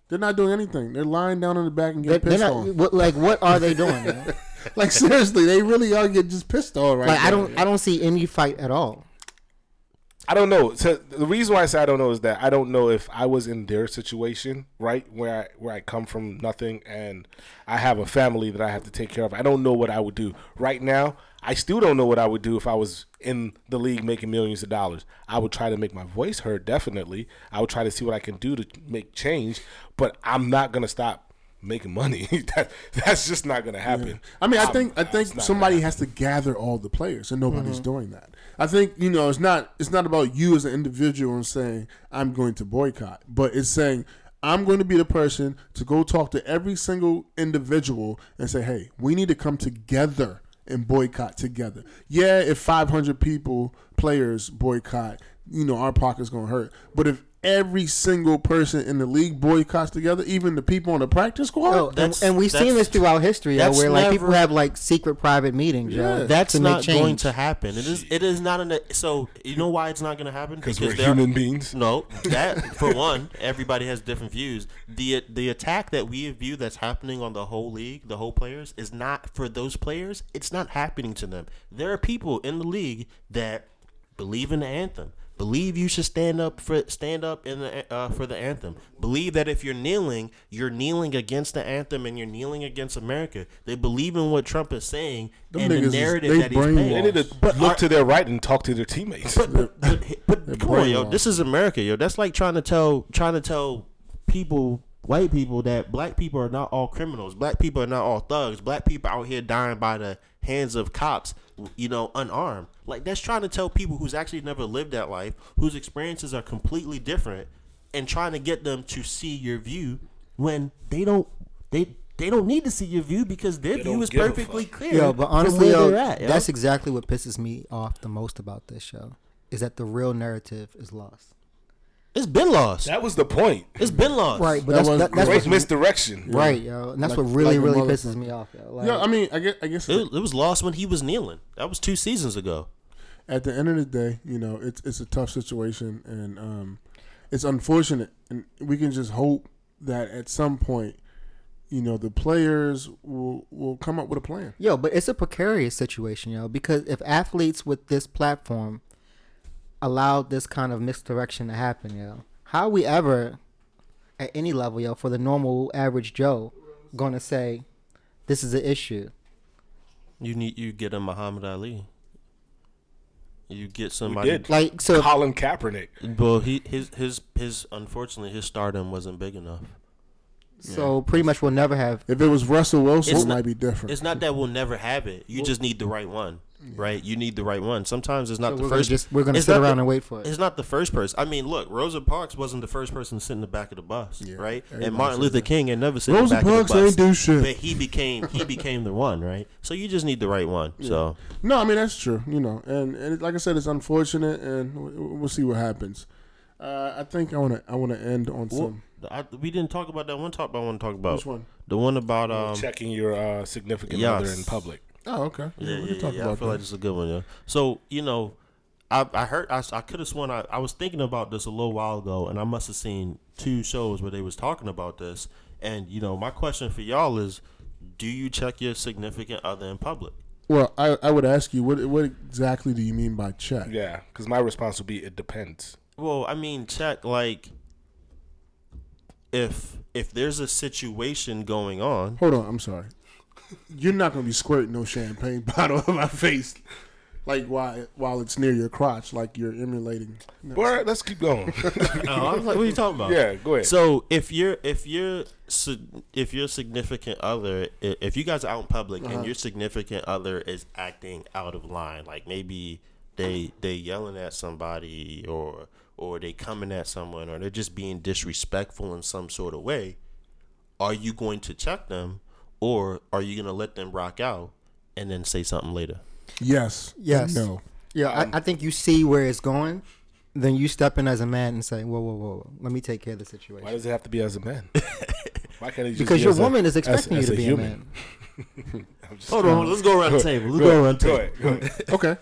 They're not doing anything. They're lying down on the back and They're, getting they're pissed not on. what, like what are they doing? Like seriously, they really are getting just pissed on right like now. I don't I don't see any fight at all. I don't know. So the reason why I say I don't know is that I don't know if I was in their situation, right, where I where I come from nothing and I have a family that I have to take care of. I don't know what I would do right now. I still don't know what I would do if I was in the league making millions of dollars. I would try to make my voice heard. Definitely, I would try to see what I can do to make change. But I'm not gonna stop making money. that that's just not gonna happen. I mean, I um, think I think somebody has to gather all the players, and nobody's mm-hmm. doing that. I think you know it's not it's not about you as an individual and saying I'm going to boycott, but it's saying I'm going to be the person to go talk to every single individual and say, hey, we need to come together and boycott together. Yeah, if 500 people players boycott, you know our pocket's going to hurt, but if every single person in the league boycotts together, even the people on the practice squad. Oh, and, that's- and we've seen this throughout history, yo, that's where like people have like secret private meetings, yo, Yeah. That's to make not going to happen. It is. It is not in a. So you know why it's not going to happen? because we're there- human beings. No, that for one, everybody has different views. the The attack that we view that's happening on the whole league, the whole players, is not for those players. It's not happening to them. There are people in the league that believe in the anthem. Believe you should stand up for stand up in the uh, for the anthem. Believe that if you're kneeling, you're kneeling against the anthem and you're kneeling against America. They believe in what Trump is saying Them and niggas the is- narrative they that he's brainwashed. They painting. need to But look are- to their right and talk to their teammates. but, but, but, but come on, yo. brainwashed. This is America, yo. That's like trying to tell trying to tell people, white people, that black people are not all criminals. Black people are not all thugs. Black people out here dying by the hands of cops, you know, unarmed. Like that's trying to tell people who's actually never lived that life, whose experiences are completely different, and trying to get them to see your view when they don't they they don't need to see your view because their They view is perfectly clear. Yo, but honestly, yo, at, yo. that's exactly what pisses me off the most about this show is that the real narrative is lost. It's been lost. that was the point. It's been lost. Right, but That that's was that, that's Great what's misdirection. right, yo, and that's Like- what really, like really motherfucker. pisses me off, yo. Like, yeah, I mean, I guess, I guess It, it was lost when he was kneeling. That was two seasons ago. at the end of the day, you know, it's it's a tough situation and um, it's unfortunate, and we can just hope that at some point, you know, the players will will come up with a plan. Yo, but it's a precarious situation, yo, because if athletes with this platform allowed this kind of misdirection to happen, yo, how are we ever at any level, yo, for the normal average Joe gonna say this is an issue? You need you get a Muhammad Ali. You get somebody. did. Like so, Colin Kaepernick. Well, he his his his unfortunately his stardom wasn't big enough. so pretty much we'll never have. If it was Russell Wilson, It's it not- might be different. It's not that we'll never have it. You just need the right one, right? You need the right one. Sometimes it's not So the we're gonna first. just we're gonna sit not around the- and wait for it. It's not the first person. I mean, look, Rosa Parks wasn't the first person sitting in the back of the bus, Yeah, right? everybody And Martin Luther that. King had never sit Rosa in the back Parks of the bus. ain't do shit. But he became he became the one, right? So you just need the right one. So No, I mean that's true. You know, and, and like I said, it's unfortunate, and we- we'll see what happens. Uh, I think I want to I want to end on Well, some. I, we didn't talk about that one talk. I want to talk about Which one? the one about um. checking your uh, significant yes. other in public. Oh, okay. Yeah, we yeah, can talk yeah, I feel that. like this is a good one. Yeah. So you know, I I heard I, I could have sworn I, I was thinking about this a little while ago, and I must have seen two shows where they was talking about this. And you know, my question for y'all is, do you check your significant other in public? well, I, I would ask you, what what exactly do you mean by check? Yeah, because my response would be it depends. Well, I mean, check like if if there's a situation going on. Hold on, I'm sorry. You're not gonna be squirting no champagne bottle on my face, like while while it's near your crotch, like you're emulating. All right, let's keep going. I was like, what are you talking about? yeah, go ahead. So if you're if you're si- if your significant other if you guys are out in public Uh-huh. and your significant other is acting out of line, like maybe they they yelling at somebody or or they coming at someone or they're just being disrespectful in some sort of way, are you going to check them or are you going to let them rock out and then say something later? Yes. Yes. No. Yeah, I, I think you see where it's going, then you step in as a man and say, "Whoa, whoa, whoa, whoa. let me take care of the situation." Why does it have to be as a man? Why can't it just because be your as a- woman is expecting as you to be human? a man. I'm just- Hold on, let's go around the table. Let's Go go around the ahead, table. go ahead, go ahead. Okay.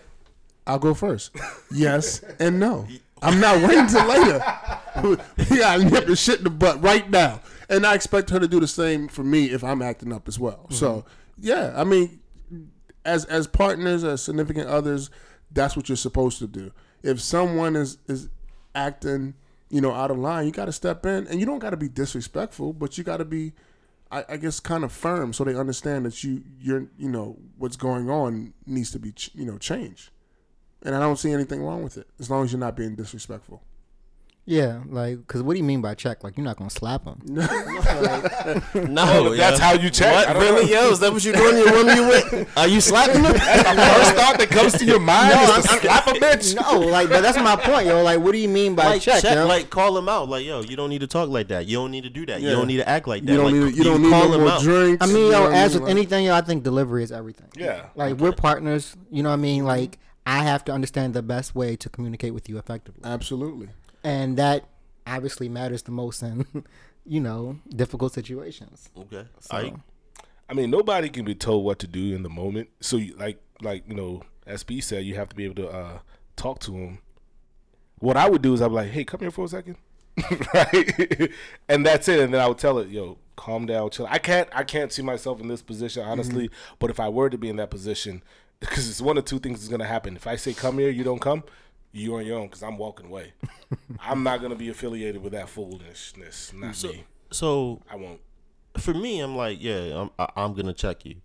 I'll go first. Yes and no. I'm not waiting till later. yeah, I nip the shit in the butt right now. And I expect her to do the same for me if I'm acting up as well. So mm-hmm. yeah, I mean as as partners, as significant others, that's what you're supposed to do. If someone is is acting, you know, out of line, you gotta step in and you don't gotta be disrespectful, but you gotta be I, I guess kind of firm so they understand that you you're you know what's going on needs to be ch- you know changed, and I don't see anything wrong with it as long as you're not being disrespectful. Yeah, like, because what do you mean by check? Like, you're not gonna slap him. No, that's yeah. how you check. I What don't really? know. Yo, is that what you doing? Your woman you with? Are you slapping them? That's the first thought that comes to your mind No, is I'm- to slap a bitch. no, like, but that's my point, yo. Like, what do you mean by like check? check, yo? like call them out. Like yo, you don't need to talk like that. You don't need to do that. You don't need to act like that. You don't like, need you don't need call no them more out. drinks. I mean, you know yo, as mean? with Like- anything, yo, I think delivery is everything. Yeah. Like, we're partners. You know what I mean? Like, I have to understand the best way to communicate with you effectively, absolutely. And that obviously matters the most in, you know, difficult situations. Okay. So, I, I mean, nobody can be told what to do in the moment. So, you, like, like you know, SB said, you have to be able to uh, talk to him. What I would do is I'd be like, "Hey, come here for a second. right? and that's it. And then I would tell it, "Yo, calm down, chill." I can't, I can't see myself in this position honestly. But if I were to be in that position, because it's one of two things is gonna happen. If I say come here, you don't come. You're on your own because I'm walking away. I'm not gonna be affiliated with that foolishness. Not so me. so I won't. for me, I'm like, yeah, I'm I, I'm gonna check you.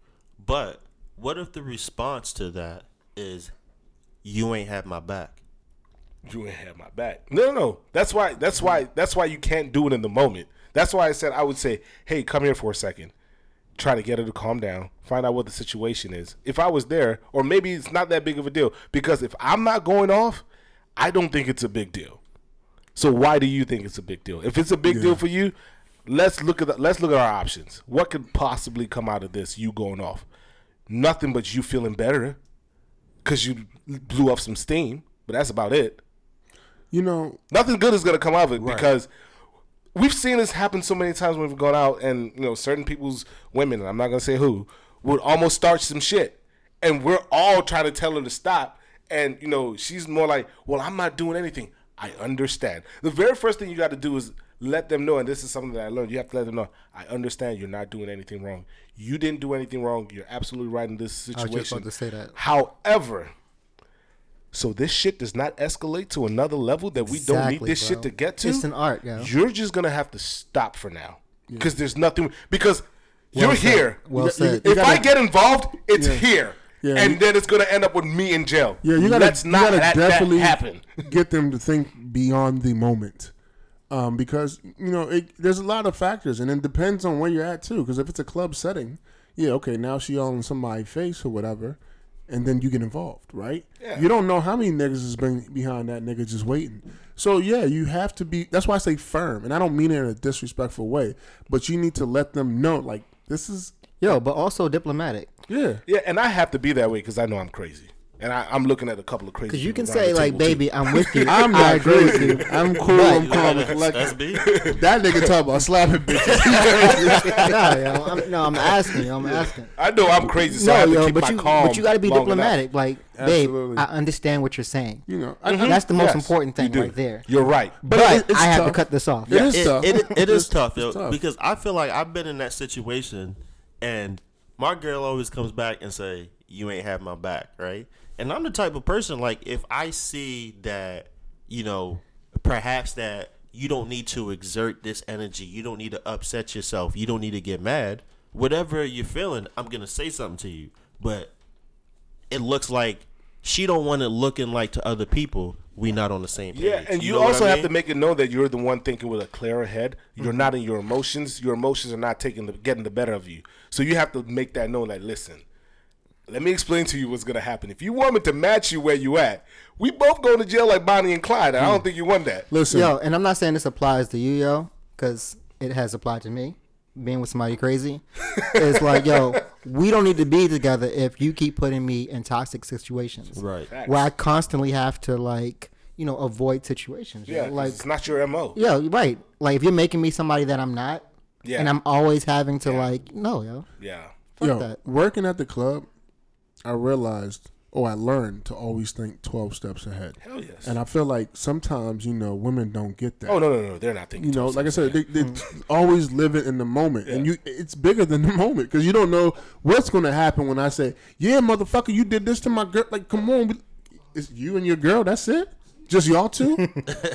But what if the response to that is, you ain't have my back? you ain't have my back. No, no, no. That's why. That's why. That's why you can't do it in the moment. That's why I said I would say, "Hey, come here for a second. Try to get her to calm down. Find out what the situation is. If I was there, or maybe it's not that big of a deal. Because if I'm not going off, I don't think it's a big deal. So why do you think it's a big deal? If it's a big deal for you, let's look at the, let's look at our options. What could possibly come out of this? You going off? Nothing but you feeling better because you blew off some steam. But that's about it You know, nothing good is gonna come out of it because we've seen this happen so many times when we've gone out and you know certain people's women, and I'm not gonna say who, would almost start some shit, and we're all trying to tell her to stop, and you know she's more like, well, I'm not doing anything. I understand. The very first thing you got to do is let them know, and this is something that I learned. You have to let them know. I understand you're not doing anything wrong. You didn't do anything wrong. You're absolutely right in this was situation. just about to say that. However, so this shit does not escalate to another level that we don't need Exactly, this shit to get to. It's an art, yo. You're just gonna have to stop for now because there's nothing. Because Well you're said. here. Well You- said. if I gotta- get involved, it's here. Yeah, and you- then it's gonna end up with me in jail. Yeah, you gotta, let's you not gotta definitely happen. get them to think beyond the moment, um, because you know it, there's a lot of factors, and it depends on where you're at too. Because if it's a club setting, yeah, okay, now she all in somebody's face or whatever, and then you get involved, right? Yeah. You don't know how many niggas is been behind that nigga just waiting. So yeah, you have to be. That's why I say firm, and I don't mean it in a disrespectful way, but you need to let them know, like this is Yo, but also diplomatic. yeah. Yeah, and I have to be that way because I know I'm crazy, and I, I'm looking at a couple of crazy. Because you can say like, table, too. "Baby, I'm with you." I'm I not agree with crazy. you. I'm cool. But- I'm calm and That's, collected. that's me. That nigga talk about slapping bitches. no, yo, I'm, no, I'm asking. I'm asking. I know I'm crazy, so I no, have to yo, keep but my you, calm. but you got to be long enough. diplomatic. Like, Absolutely. babe, I understand what you're saying. you know, I, I- mm-hmm. That's the most Yes, important thing right there. You're right. But But, it- it's I have to cut this off. It is it, tough. it, it It's- tough, yo, it's tough. because I feel like I've been in that situation, and my girl always comes back and say, "You ain't have my back," right? And I'm the type of person like if I see that, you know, perhaps that you don't need to exert this energy, you don't need to upset yourself, you don't need to get mad. Whatever you're feeling, I'm gonna say something to you, but it looks like she don't want it looking like to other people we not on the same page. Yeah, and you, know also I have to make it known that you're the one thinking with a clearer head. You're Mm-hmm. not in your emotions. Your emotions are not taking the getting the better of you. So you have to make that known. Like, listen, let me explain to you what's gonna happen. If you want me to match you where you at, we both going to jail like Bonnie and Clyde. and I don't think you want that. listen. Yo, and I'm not saying this applies to you, yo, because it has applied to me. Being with somebody crazy, it's like, yo, we don't need to be together if you keep putting me in toxic situations, Right. Facts. Where I constantly have to like, you know, avoid situations. yo. Yeah, 'cause like, it's not your mo. yeah, right. Like if you're making me somebody that I'm not, Yeah. and I'm always having to Yeah. like, no, yo, Yeah, fuck Yo, that. working at the club, I realized, or I learned to always think twelve steps ahead. hell yes. And I feel like sometimes, you know, women don't get that. oh no, no, no, they're not thinking. You know, 12 like I said, they, ahead. they mm. always live it in the moment, and you it's bigger than the moment because you don't know what's going to happen when I say, "Yeah, motherfucker, you did this to my girl." Like, come on, it's you and your girl. That's it. Just y'all two.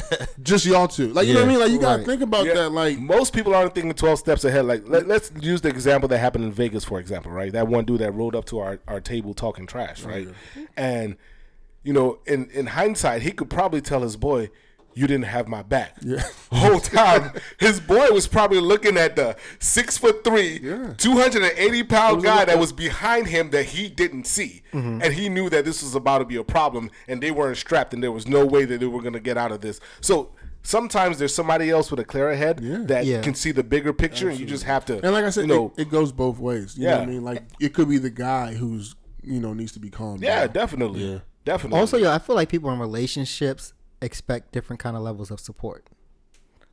Just y'all two. Like you know what I mean? Like you gotta Right. think about Yeah. that. Like most people aren't thinking 12 steps ahead. Like, let, us use the example that happened in Vegas, for example, right? That one dude that rolled up to our, our table talking trash, right? And, you know, in, in hindsight, he could probably tell his boy, you didn't have my back. Yeah. Whole time, his boy was probably looking at the six foot three, Yeah. 280 pound guy a- that was behind him that he didn't see. Mm-hmm. And he knew that this was about to be a problem and they weren't strapped and there was no way that they were going to get out of this. So sometimes there's somebody else with a clearer head Yeah. that Yeah. can see the bigger picture and you just have to, and like I said, you know, it, it goes both ways. You know what I mean? Like it could be the guy who's you know needs to be calmed. yeah, down. definitely. Yeah. Definitely. Also, yo, I feel like people in relationships expect different kind of levels of support.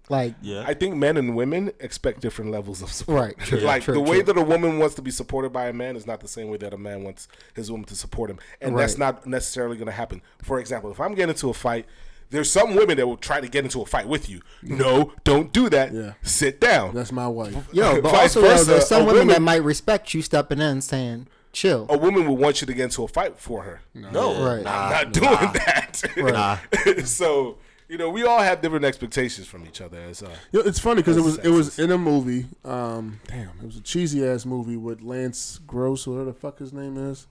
Like, Yeah. I think men and women expect different levels of support. Right, true, like true, the way true. that a woman wants to be supported by a man is not the same way that a man wants his woman to support him, and that's not necessarily going to happen. For example, if I'm getting into a fight, there's some women that will try to get into a fight with you. No, don't do that. Yeah. Sit down. That's my wife. yo, but Vice also, yo, versa, there's some a women that might respect you stepping in and saying, chill. a woman will want you to get into a fight for her. No, Right. I'm not doing that. Nah. so you know, we all have different expectations from each other. As uh, Yo, it's funny because it was it was in a movie. Um, damn, it was a cheesy ass movie with Lance Gross, or whatever the fuck his name is,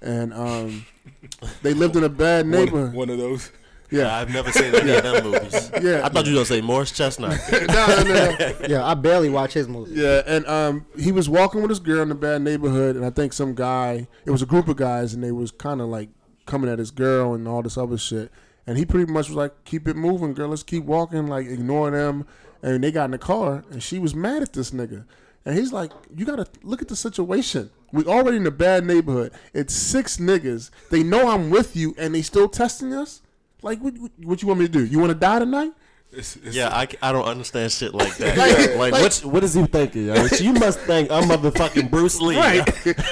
and um, they lived in a bad one, neighborhood. one of those. Yeah, I've never seen any of them movies. Yeah. I thought you were gonna say Morris Chestnut. no, no, no. yeah, I barely watch his movies. Yeah, and um, he was walking with his girl in a bad neighborhood, and I think some guy, it was a group of guys, and they was kind of like coming at his girl and all this other shit. And he pretty much was like, "Keep it moving, girl. Let's keep walking. Like ignore them." And they got in the car, and she was mad at this nigga. And he's like, "You gotta look at the situation. We already in a bad neighborhood. It's six niggas. They know I'm with you, and they still testing us. Like, what, what, what you want me to do? You want to die tonight?" It's, it's, Yeah, I, I don't understand shit like that. Like- like, like- what what is he thinking? yo? You must think I'm motherfucking Bruce Lee. Right.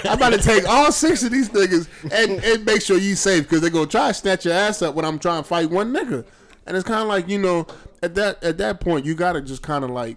I'm about to take all six of these niggas and, and make sure you safe because they're gonna try to snatch your ass up when I'm trying to fight one nigga. And it's kind of like you know, at that at that point, you gotta just kind of like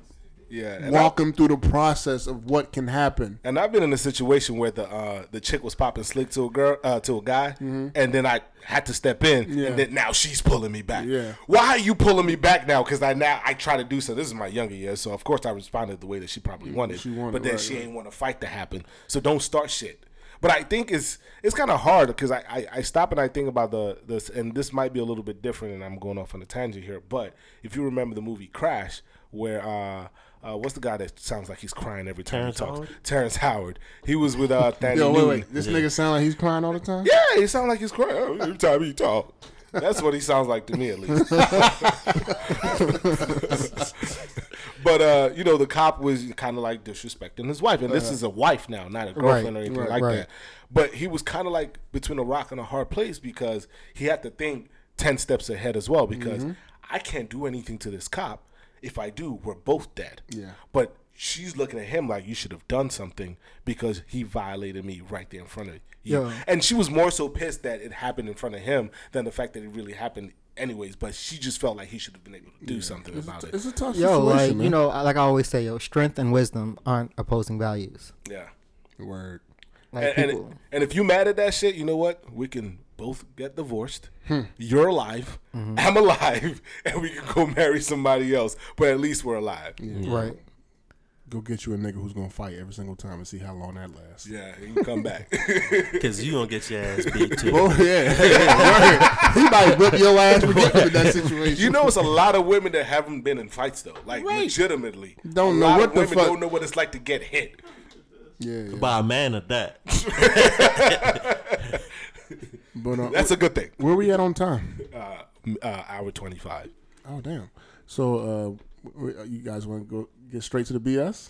yeah. Walk them through the process of what can happen. And I've been in a situation where the uh, the chick was popping slick to a girl uh, to a guy, and then I had to step in, Mm-hmm. Yeah. and then now she's pulling me back. Yeah. Why are you pulling me back now? Because I now I try to do so. This is my younger years, so of course I responded the way that she probably wanted. she wanted, but then right, she right. ain't want to fight to happen. So don't start shit. But I think it's it's kind of hard because I, I I stop and I think about the this and this might be a little bit different and I'm going off on a tangent here. But if you remember the movie Crash, where uh. Uh, what's the guy that sounds like he's crying every time Terrence he talks? Howard? Terrence Howard. He was with uh, Thandie Yo, wait, Newton. wait. This nigga sound like he's crying all the time. Yeah, he sounds like he's crying every time he talk. That's what he sounds like to me, at least. but uh, you know, the cop was kind of like disrespecting his wife, and this is a wife now, not a girlfriend or anything right, like right. that. But he was kind of like between a rock and a hard place because he had to think ten steps ahead as well. Because I can't do anything to this cop. If I do, we're both dead. Yeah. But she's looking at him like you should have done something because he violated me right there in front of you. Yeah. And she was more so pissed that it happened in front of him than the fact that it really happened anyways. But she just felt like he should have been able to do something It's, about a, it. it's a tough Yo, situation, like man. you know, like I always say, yo, strength and wisdom aren't opposing values. Yeah. Word. Like And, and, people, and if you mad at that shit, you know what? We can both get divorced. Hmm. You're alive. Mm-hmm. I'm alive, and we can go marry somebody else. But at least we're alive. Yeah, right? Go get you a nigga who's gonna fight every single time and see how long that lasts. Yeah, you can come back. Because you gonna get your ass beat too. Oh yeah, Word. he might whip your ass for getting in that situation. you know, it's a lot of women that haven't been in fights though. Like Right. legitimately, Don't a know lot what of the women fuck- don't know what it's like to get hit. yeah, yeah. By a man at that. But uh, That's a good thing. where we at on time? Uh, uh, hour twenty five. Oh damn. So uh, w- w- you guys want to go get straight to the BS?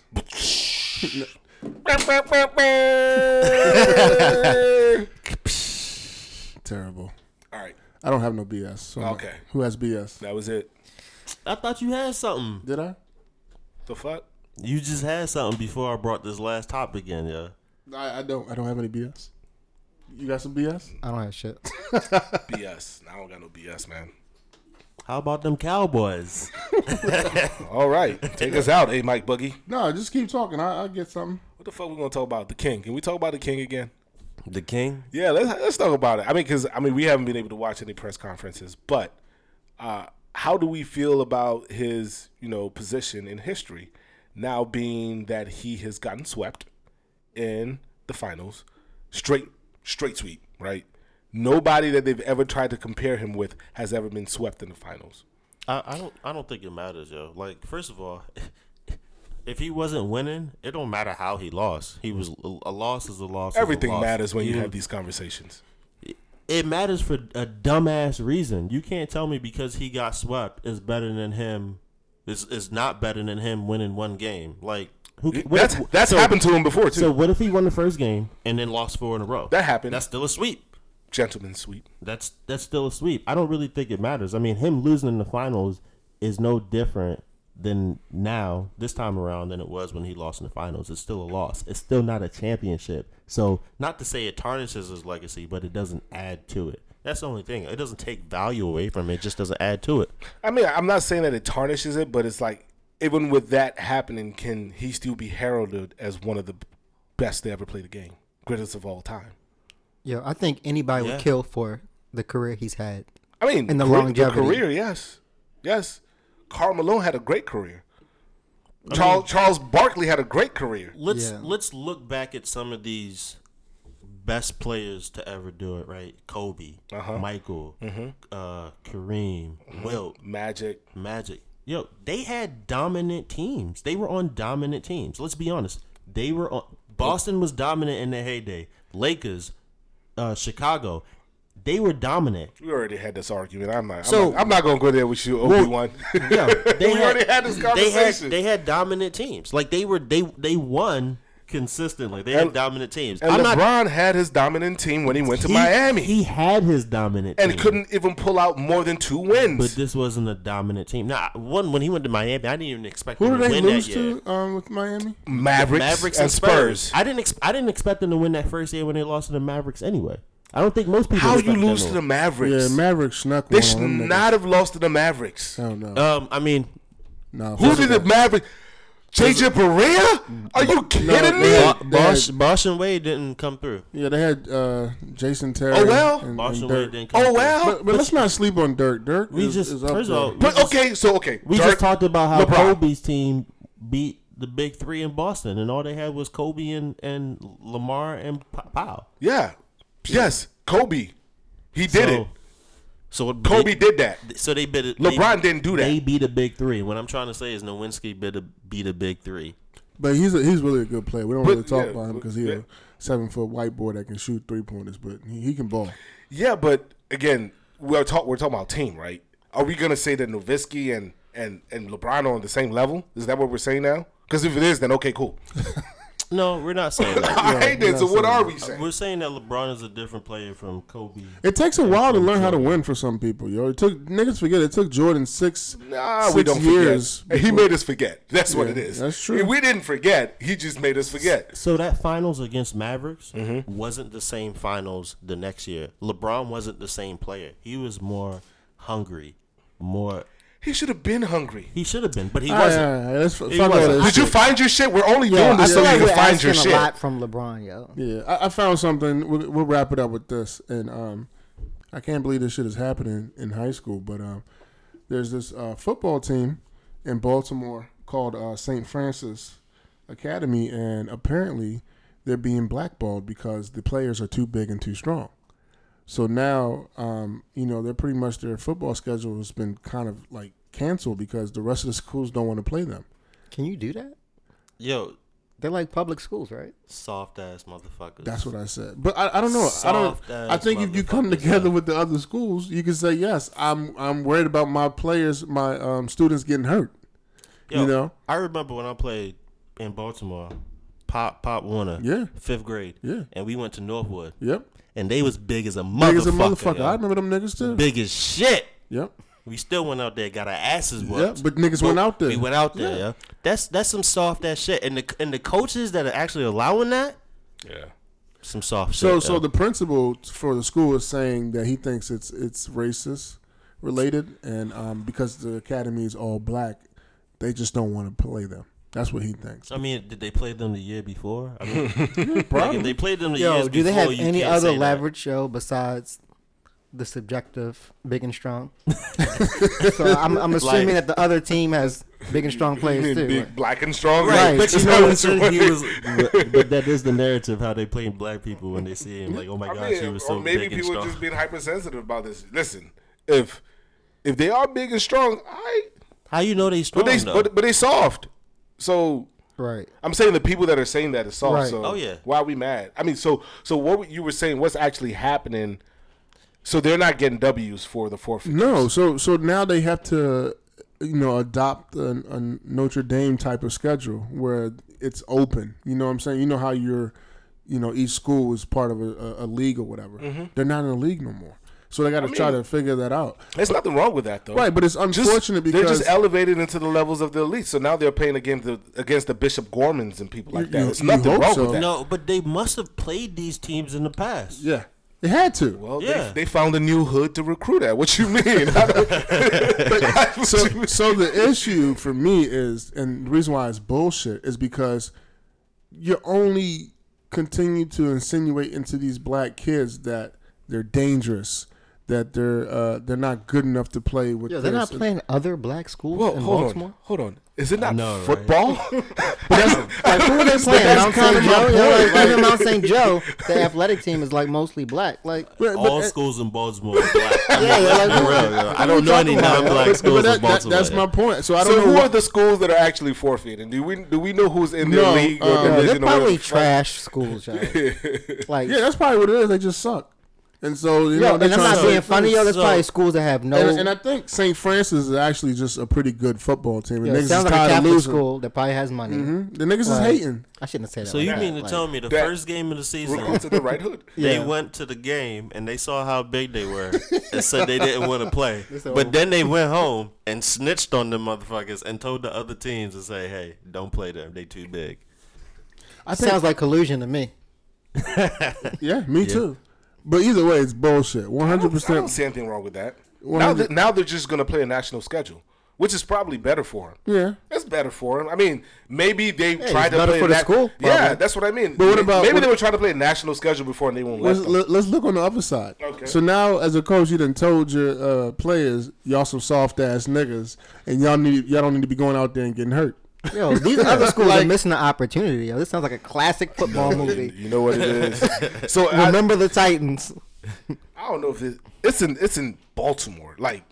Terrible. All right, I don't have no BS. So I'm- Okay. Who has BS? that was it. I thought you had something. Did I? The fuck? You just had something before I brought this last topic in, yeah. I, I don't. I don't have any BS. You got some BS? I don't have shit. BS. I don't got no BS, man. How about them Cowboys? All right, take us out, hey Mike Boogie. No, just keep talking. I, I'll get something. What the fuck we gonna talk about? The King? Can we talk about the King again? The King? Yeah, let's let's talk about it. I mean, because I mean, we haven't been able to watch any press conferences, but uh, how do we feel about his you know position in history now, being that he has gotten swept in the finals, straight straight sweep, right? Nobody that they've ever tried to compare him with has ever been swept in the finals. I, I don't I don't think it matters, yo. Like, first of all, if he wasn't winning, it don't matter how he lost. He was a loss is a loss. is a Everything loss. matters when you Even- have these conversations. it matters for a dumbass reason. You can't tell me because he got swept is better than him. Is is not better than him winning one game. Like who? That's if- that's so- happened to him before too. So what if he won the first game and then lost four in a row? That happened. That's still a sweep. Gentleman sweep. That's that's still a sweep. I don't really think it matters. I mean, him losing in the finals is no different than now this time around than it was when he lost in the finals. It's still a loss. It's still not a championship. So not to say it tarnishes his legacy, but it doesn't add to it. That's the only thing. It doesn't take value away from it. It just doesn't add to it. I mean, I'm not saying that it tarnishes it, but it's like even with that happening, can he still be heralded as one of the best to ever play the game, greatest of all time? Yeah, I think anybody Yeah. would kill for the career he's had. I mean, And the career- longevity. career, yes, yes. Karl Malone had a great career. Charles Charles Barkley had a great career. Let's Yeah. let's look back at some of these best players to ever do it. Right, Kobe, Uh-huh. Michael, uh, Kareem, Wilt, Magic. Magic. Yo, they had dominant teams. They were on dominant teams. Let's be honest. They were on. Boston was dominant in their heyday. Lakers, uh, Chicago, they were dominant. We already had this argument. I'm not. So- I'm not, I'm not gonna go there with you, Obi Wan. Yeah, they we already had this conversation. They had, they had dominant teams. Like they were they they won consistently. They had dominant teams. and I'm LeBron not had his dominant team when he went to he- Miami, He had his dominant team. and team. couldn't even pull out more than two wins. But this wasn't a dominant team. Now, one when he went to Miami, I didn't even expect Who him did to they win lose that year. to um, with Miami? Mavericks, Mavericks and Spurs. I didn't. Ex- I didn't expect them to win that first year when they lost to the Mavericks. Anyway, I don't think most people. How you lose to the. Mavericks? Yeah, Mavericks snuck they should on them niggas. not have lost to the Mavericks. I don't know. Um, I mean, no, Who did the Mavericks? JJ Barea? Are you kidding me? they- Bo- they Bosh, had- Bosh and Wade didn't come through. Yeah, they had uh, Jason Terry. Oh, well. and, Bosh and and Wade didn't come Oh well. But, but let's not sleep on Dirk. Dirk We is, just- is up first of all, But just- okay, so okay. We Dirk- just talked about how LeBron. Kobe's team beat the big three in Boston, and all they had was Kobe and, and Lamar and P- Powell. Yeah. Yes. Kobe. He did so, it. So what- Kobe they, did that. So they bid it. LeBron they, didn't do that. They beat a big three. What I'm trying to say is Nowitzki beat a beat a big three. But he's a, he's really a good player. We don't But, really talk yeah, about him because he's yeah. a seven foot white boy that can shoot three pointers, but he, he can ball. Yeah, but again, we're talk we're talking about team, right? Are we gonna say that Nowitzki and and and LeBron are on the same level? Is that what we're saying now? Because if it is, then okay, cool. No, we're not saying that. All right, then. we're So what saying are that. we saying? We're saying that LeBron is a different player from Kobe. It takes a while to from learn how to win for some people, yo. It took niggas forget it took Jordan six Nah, six we don't years. forget. He made us forget. That's what it is. that's true. We didn't forget. He just made us forget. So that finals against Mavericks Mm-hmm. wasn't the same finals the next year. LeBron wasn't the same player. He was more hungry, more. He should have been hungry. He should have been, but he All right, wasn't. all right, all right, let's f- He fuck all wasn't. this Did you shit. find your shit? We're only Yo, doing I this so feel like you we're can find your asking shit. lot from LeBron, yo. Yeah, I, I found something. We'll, we'll wrap it up with this, and um, I can't believe this shit is happening in high school. But um, there's this uh, football team in Baltimore called uh, St. Frances Academy, and apparently they're being blackballed because the players are too big and too strong. So now, um, you know, they're pretty much their football schedule has been kind of like canceled because the rest of the schools don't want to play them. Can you do that? Yo, They're like public schools, right? soft ass motherfuckers. That's what I said. But I, I don't know. I don't. Soft-ass I think if you come together with the other schools, you can say yes. I'm I'm worried about my players, my um, students getting hurt. Yo, you know? I remember when I played in Baltimore, Pop Pop Warner, Yeah. fifth grade, Yeah. and we went to Northwood, Yep. And they was big as a motherfucker. Big as a motherfucker. yo. I remember them niggas too. big as shit. Yep. We still went out there, got our asses Yeah. But niggas went out there. We went out there. Yeah. Yeah. That's that's some soft ass shit, and the and the coaches that are actually allowing that, Yeah. some soft So shit. so yo. the principal for the school is saying that he thinks it's it's racist related, and um, because the academy is all black, they just don't want to play them. That's what he thinks. I mean, did they play them the year before? I mean, like, Probably. if they played them the Yo, years do they have any other say that. leverage show besides the subjective big and strong? so I'm, I'm assuming that the other team has big and strong players too. Big, right? black and strong. Right. But you know, that what what he was, but, but that is the narrative how they play black people when they see him. Like, oh my I gosh, mean, he was so or maybe big people are strong. just being hypersensitive about this. Listen, if if they are big and strong, I How you know they strong but they though? but, but they soft. So Right. I'm saying the people that are saying that is soft. Right. So Oh, yeah. why are we mad? I mean, so so what you were saying? What's actually happening? So they're not getting W's for the forfeit. No, so so now they have to, you know, adopt a, a Notre Dame type of schedule where it's open. You know what I'm saying? You know how you're, you know, each school is part of a, a, a league or whatever. Mm-hmm. They're not in a league no more, so they got to try mean- to figure that out. There's nothing wrong with that though. Right, but it's unfortunate Just- unfortunate they're just elevated into the levels of the elite. So now they're playing against the against the Bishop Gormans and people like You- that. you- There's nothing wrong so. with that. no, but they must have played these teams in the past. yeah, they had to. Well, Yeah. they, they found a new hood to recruit at. What you mean? I don't- so, so the issue for me is, and the reason why it's bullshit is because you only continue to insinuate into these black kids that they're dangerous, that they're uh, they're not good enough to play with. Yo, they're not playing other black schools Well, in hold Baltimore. on, hold on. Is it not know, right? football? Like who are they playing? that's Mount kind St. of Joe. Yo, point. like, even Mount St. Joe, the athletic team is like mostly black. Like But- but- All schools in Baltimore are black. yeah, yeah, like, For real, yo. I don't know any non-black schools but that- in that- Baltimore. that's my point. So I don't so know who what- are the schools that are actually forfeiting? Do we do we know who's in their No, league or uh, yo, they're division? or probably trash schools, yo. Like, Yeah, that's probably what it is. They just suck, and so you know yo, they're and I'm not to- being funny, yo. There's So- probably schools that have no. And, and I think St. Frances is actually just a pretty good football team. yo, the it niggas sounds is like a tired of Catholic losing. school that probably has money. Mhm. The niggas is hating. I shouldn't say that. So like you that. mean to Like, tell me the first game of the season, Recruit to the right hood. they Yeah. went to the game and they saw how big they were and said they didn't want to play. But "Oh." then they went home and snitched on them motherfuckers and told the other teams to say, "Hey, don't play them. They too big." I think, sounds like collusion to me. yeah, me too. But either way, it's bullshit. One hundred I don't percent. see anything wrong with that. Now, 100 that, now they're just going to play a national schedule, which is probably better for them. Yeah. That's better for them. I mean, maybe they tried to play for the that- school, Yeah, that's what I mean. But what about- maybe what- they were trying to play a national schedule before and they won't let Let's, them. let, us look on the other side. Okay. So now, as a coach, you done told your uh, players y'all some soft ass niggas, and y'all need y'all don't need to be going out there and getting hurt. Yo, these other schools are missing the opportunity. Yo, this sounds like a classic football movie. you know what it is. So I, Remember the Titans. I don't know if it, it's in it's in Baltimore, like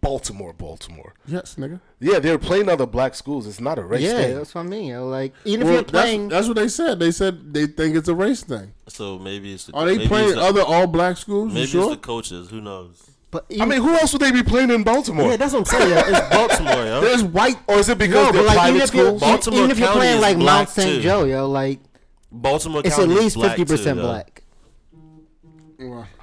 Baltimore, Baltimore. Yes, nigga. Yeah, they're playing other black schools. It's not a race Yeah, thing. that's what I mean. Yo. Like even if you're playing, that's what they said. They said they think it's a race thing. So maybe it's the, Are they playing the, other all black schools? You Maybe sure? it's the coaches. Who knows? But I mean, who else would they be playing in Baltimore? yeah, that's what I'm saying. Yo. It's Baltimore, yo. There's white. or is it because no, they're like private even if you're schools? Baltimore even if you're County playing like black, Mount St. too. Joe, yo, like Baltimore it's County at is least black, fifty percent too, yo. black.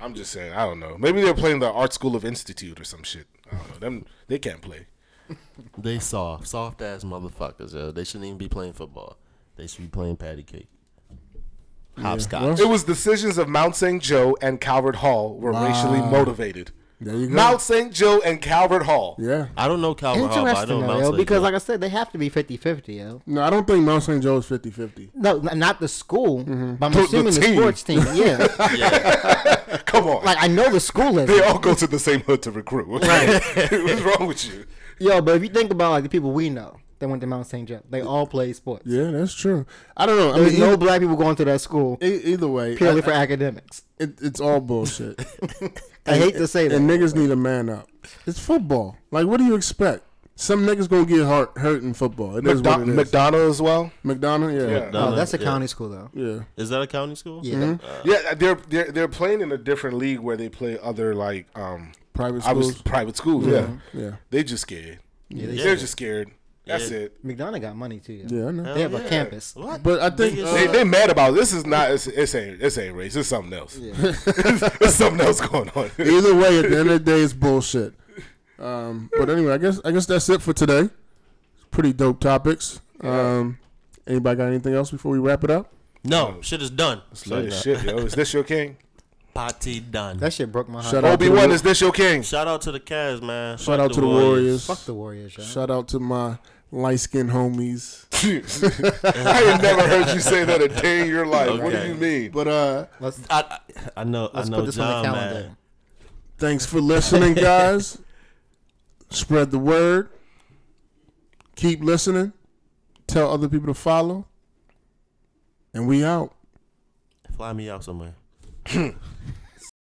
I'm just saying. I don't know. Maybe they're playing the Art School of Institute or some shit. I don't know. Them they can't play. They soft, soft ass motherfuckers. Yo. They shouldn't even be playing football. They should be playing patty cake. Hopscotch. well- It was decisions of Mount St. Joe and Calvert Hall were racially motivated. There you go. Mount St. Joe and Calvert Hall. Yeah. I don't know Calvert Hall, but I Interesting, know though, Mount yo, St. because Joe. like I said, they have to be 50-50, yo. No, I don't think Mount St. Joe is 50-50. No, n- not the school, mm-hmm. but I'm The- the assuming the, team. sports team. Yeah, yeah, Come on. like I know the school is. they all go to the same hood to recruit. What's, what's wrong with you? Yo, but if you think about like the people we know that went to Mount St. Joe, they all play sports. Yeah, that's true. I don't know. I There's mean, no either, black people going to that school either way, purely I- for academics. it, it's all bullshit. I hate to say that. And niggas need a man up. It's football. Like, what do you expect? Some niggas gonna get hurt, hurt in football. It is what it McDo- is. McDonogh as well. McDonogh, yeah. Yeah. Oh, that's a Yeah. county school though. Yeah. is that a county school? Yeah. Mm-hmm. Uh, yeah, they're they're they're playing in a different league where they play other like um Private I was schools. private schools. Yeah, mm-hmm. Yeah. they just scared. Yeah, they They're just scared. That's Yeah. it. McDonogh got money too. Yeah, I know. They have a campus. What? But I think Biggest- uh, They they mad about it. this. Is not it's, it's ain't it's ain't race. It's something else. it's something else going on. either way, at the end of the day, it's bullshit. Um, but anyway, I guess I guess that's it for today. Pretty dope topics. Um, anybody got anything else before we wrap it up? No, shit is done. Like, shit, yo, is this your king? Party done. That shit broke my heart. Shout out Obi to Wan, is this your king? Shout out to the Cavs, man. shout Fuck out to the Warriors. Fuck the Warriors, yo. Shout out to my light skinned homies. I ain't never heard you say that a day in your life. What do you mean? But uh, Let's I, I, I know. let's I know put this John, on the calendar. man. thanks for listening, guys. Spread the word. Keep listening. Tell other people to follow. And we out. Fly me out somewhere.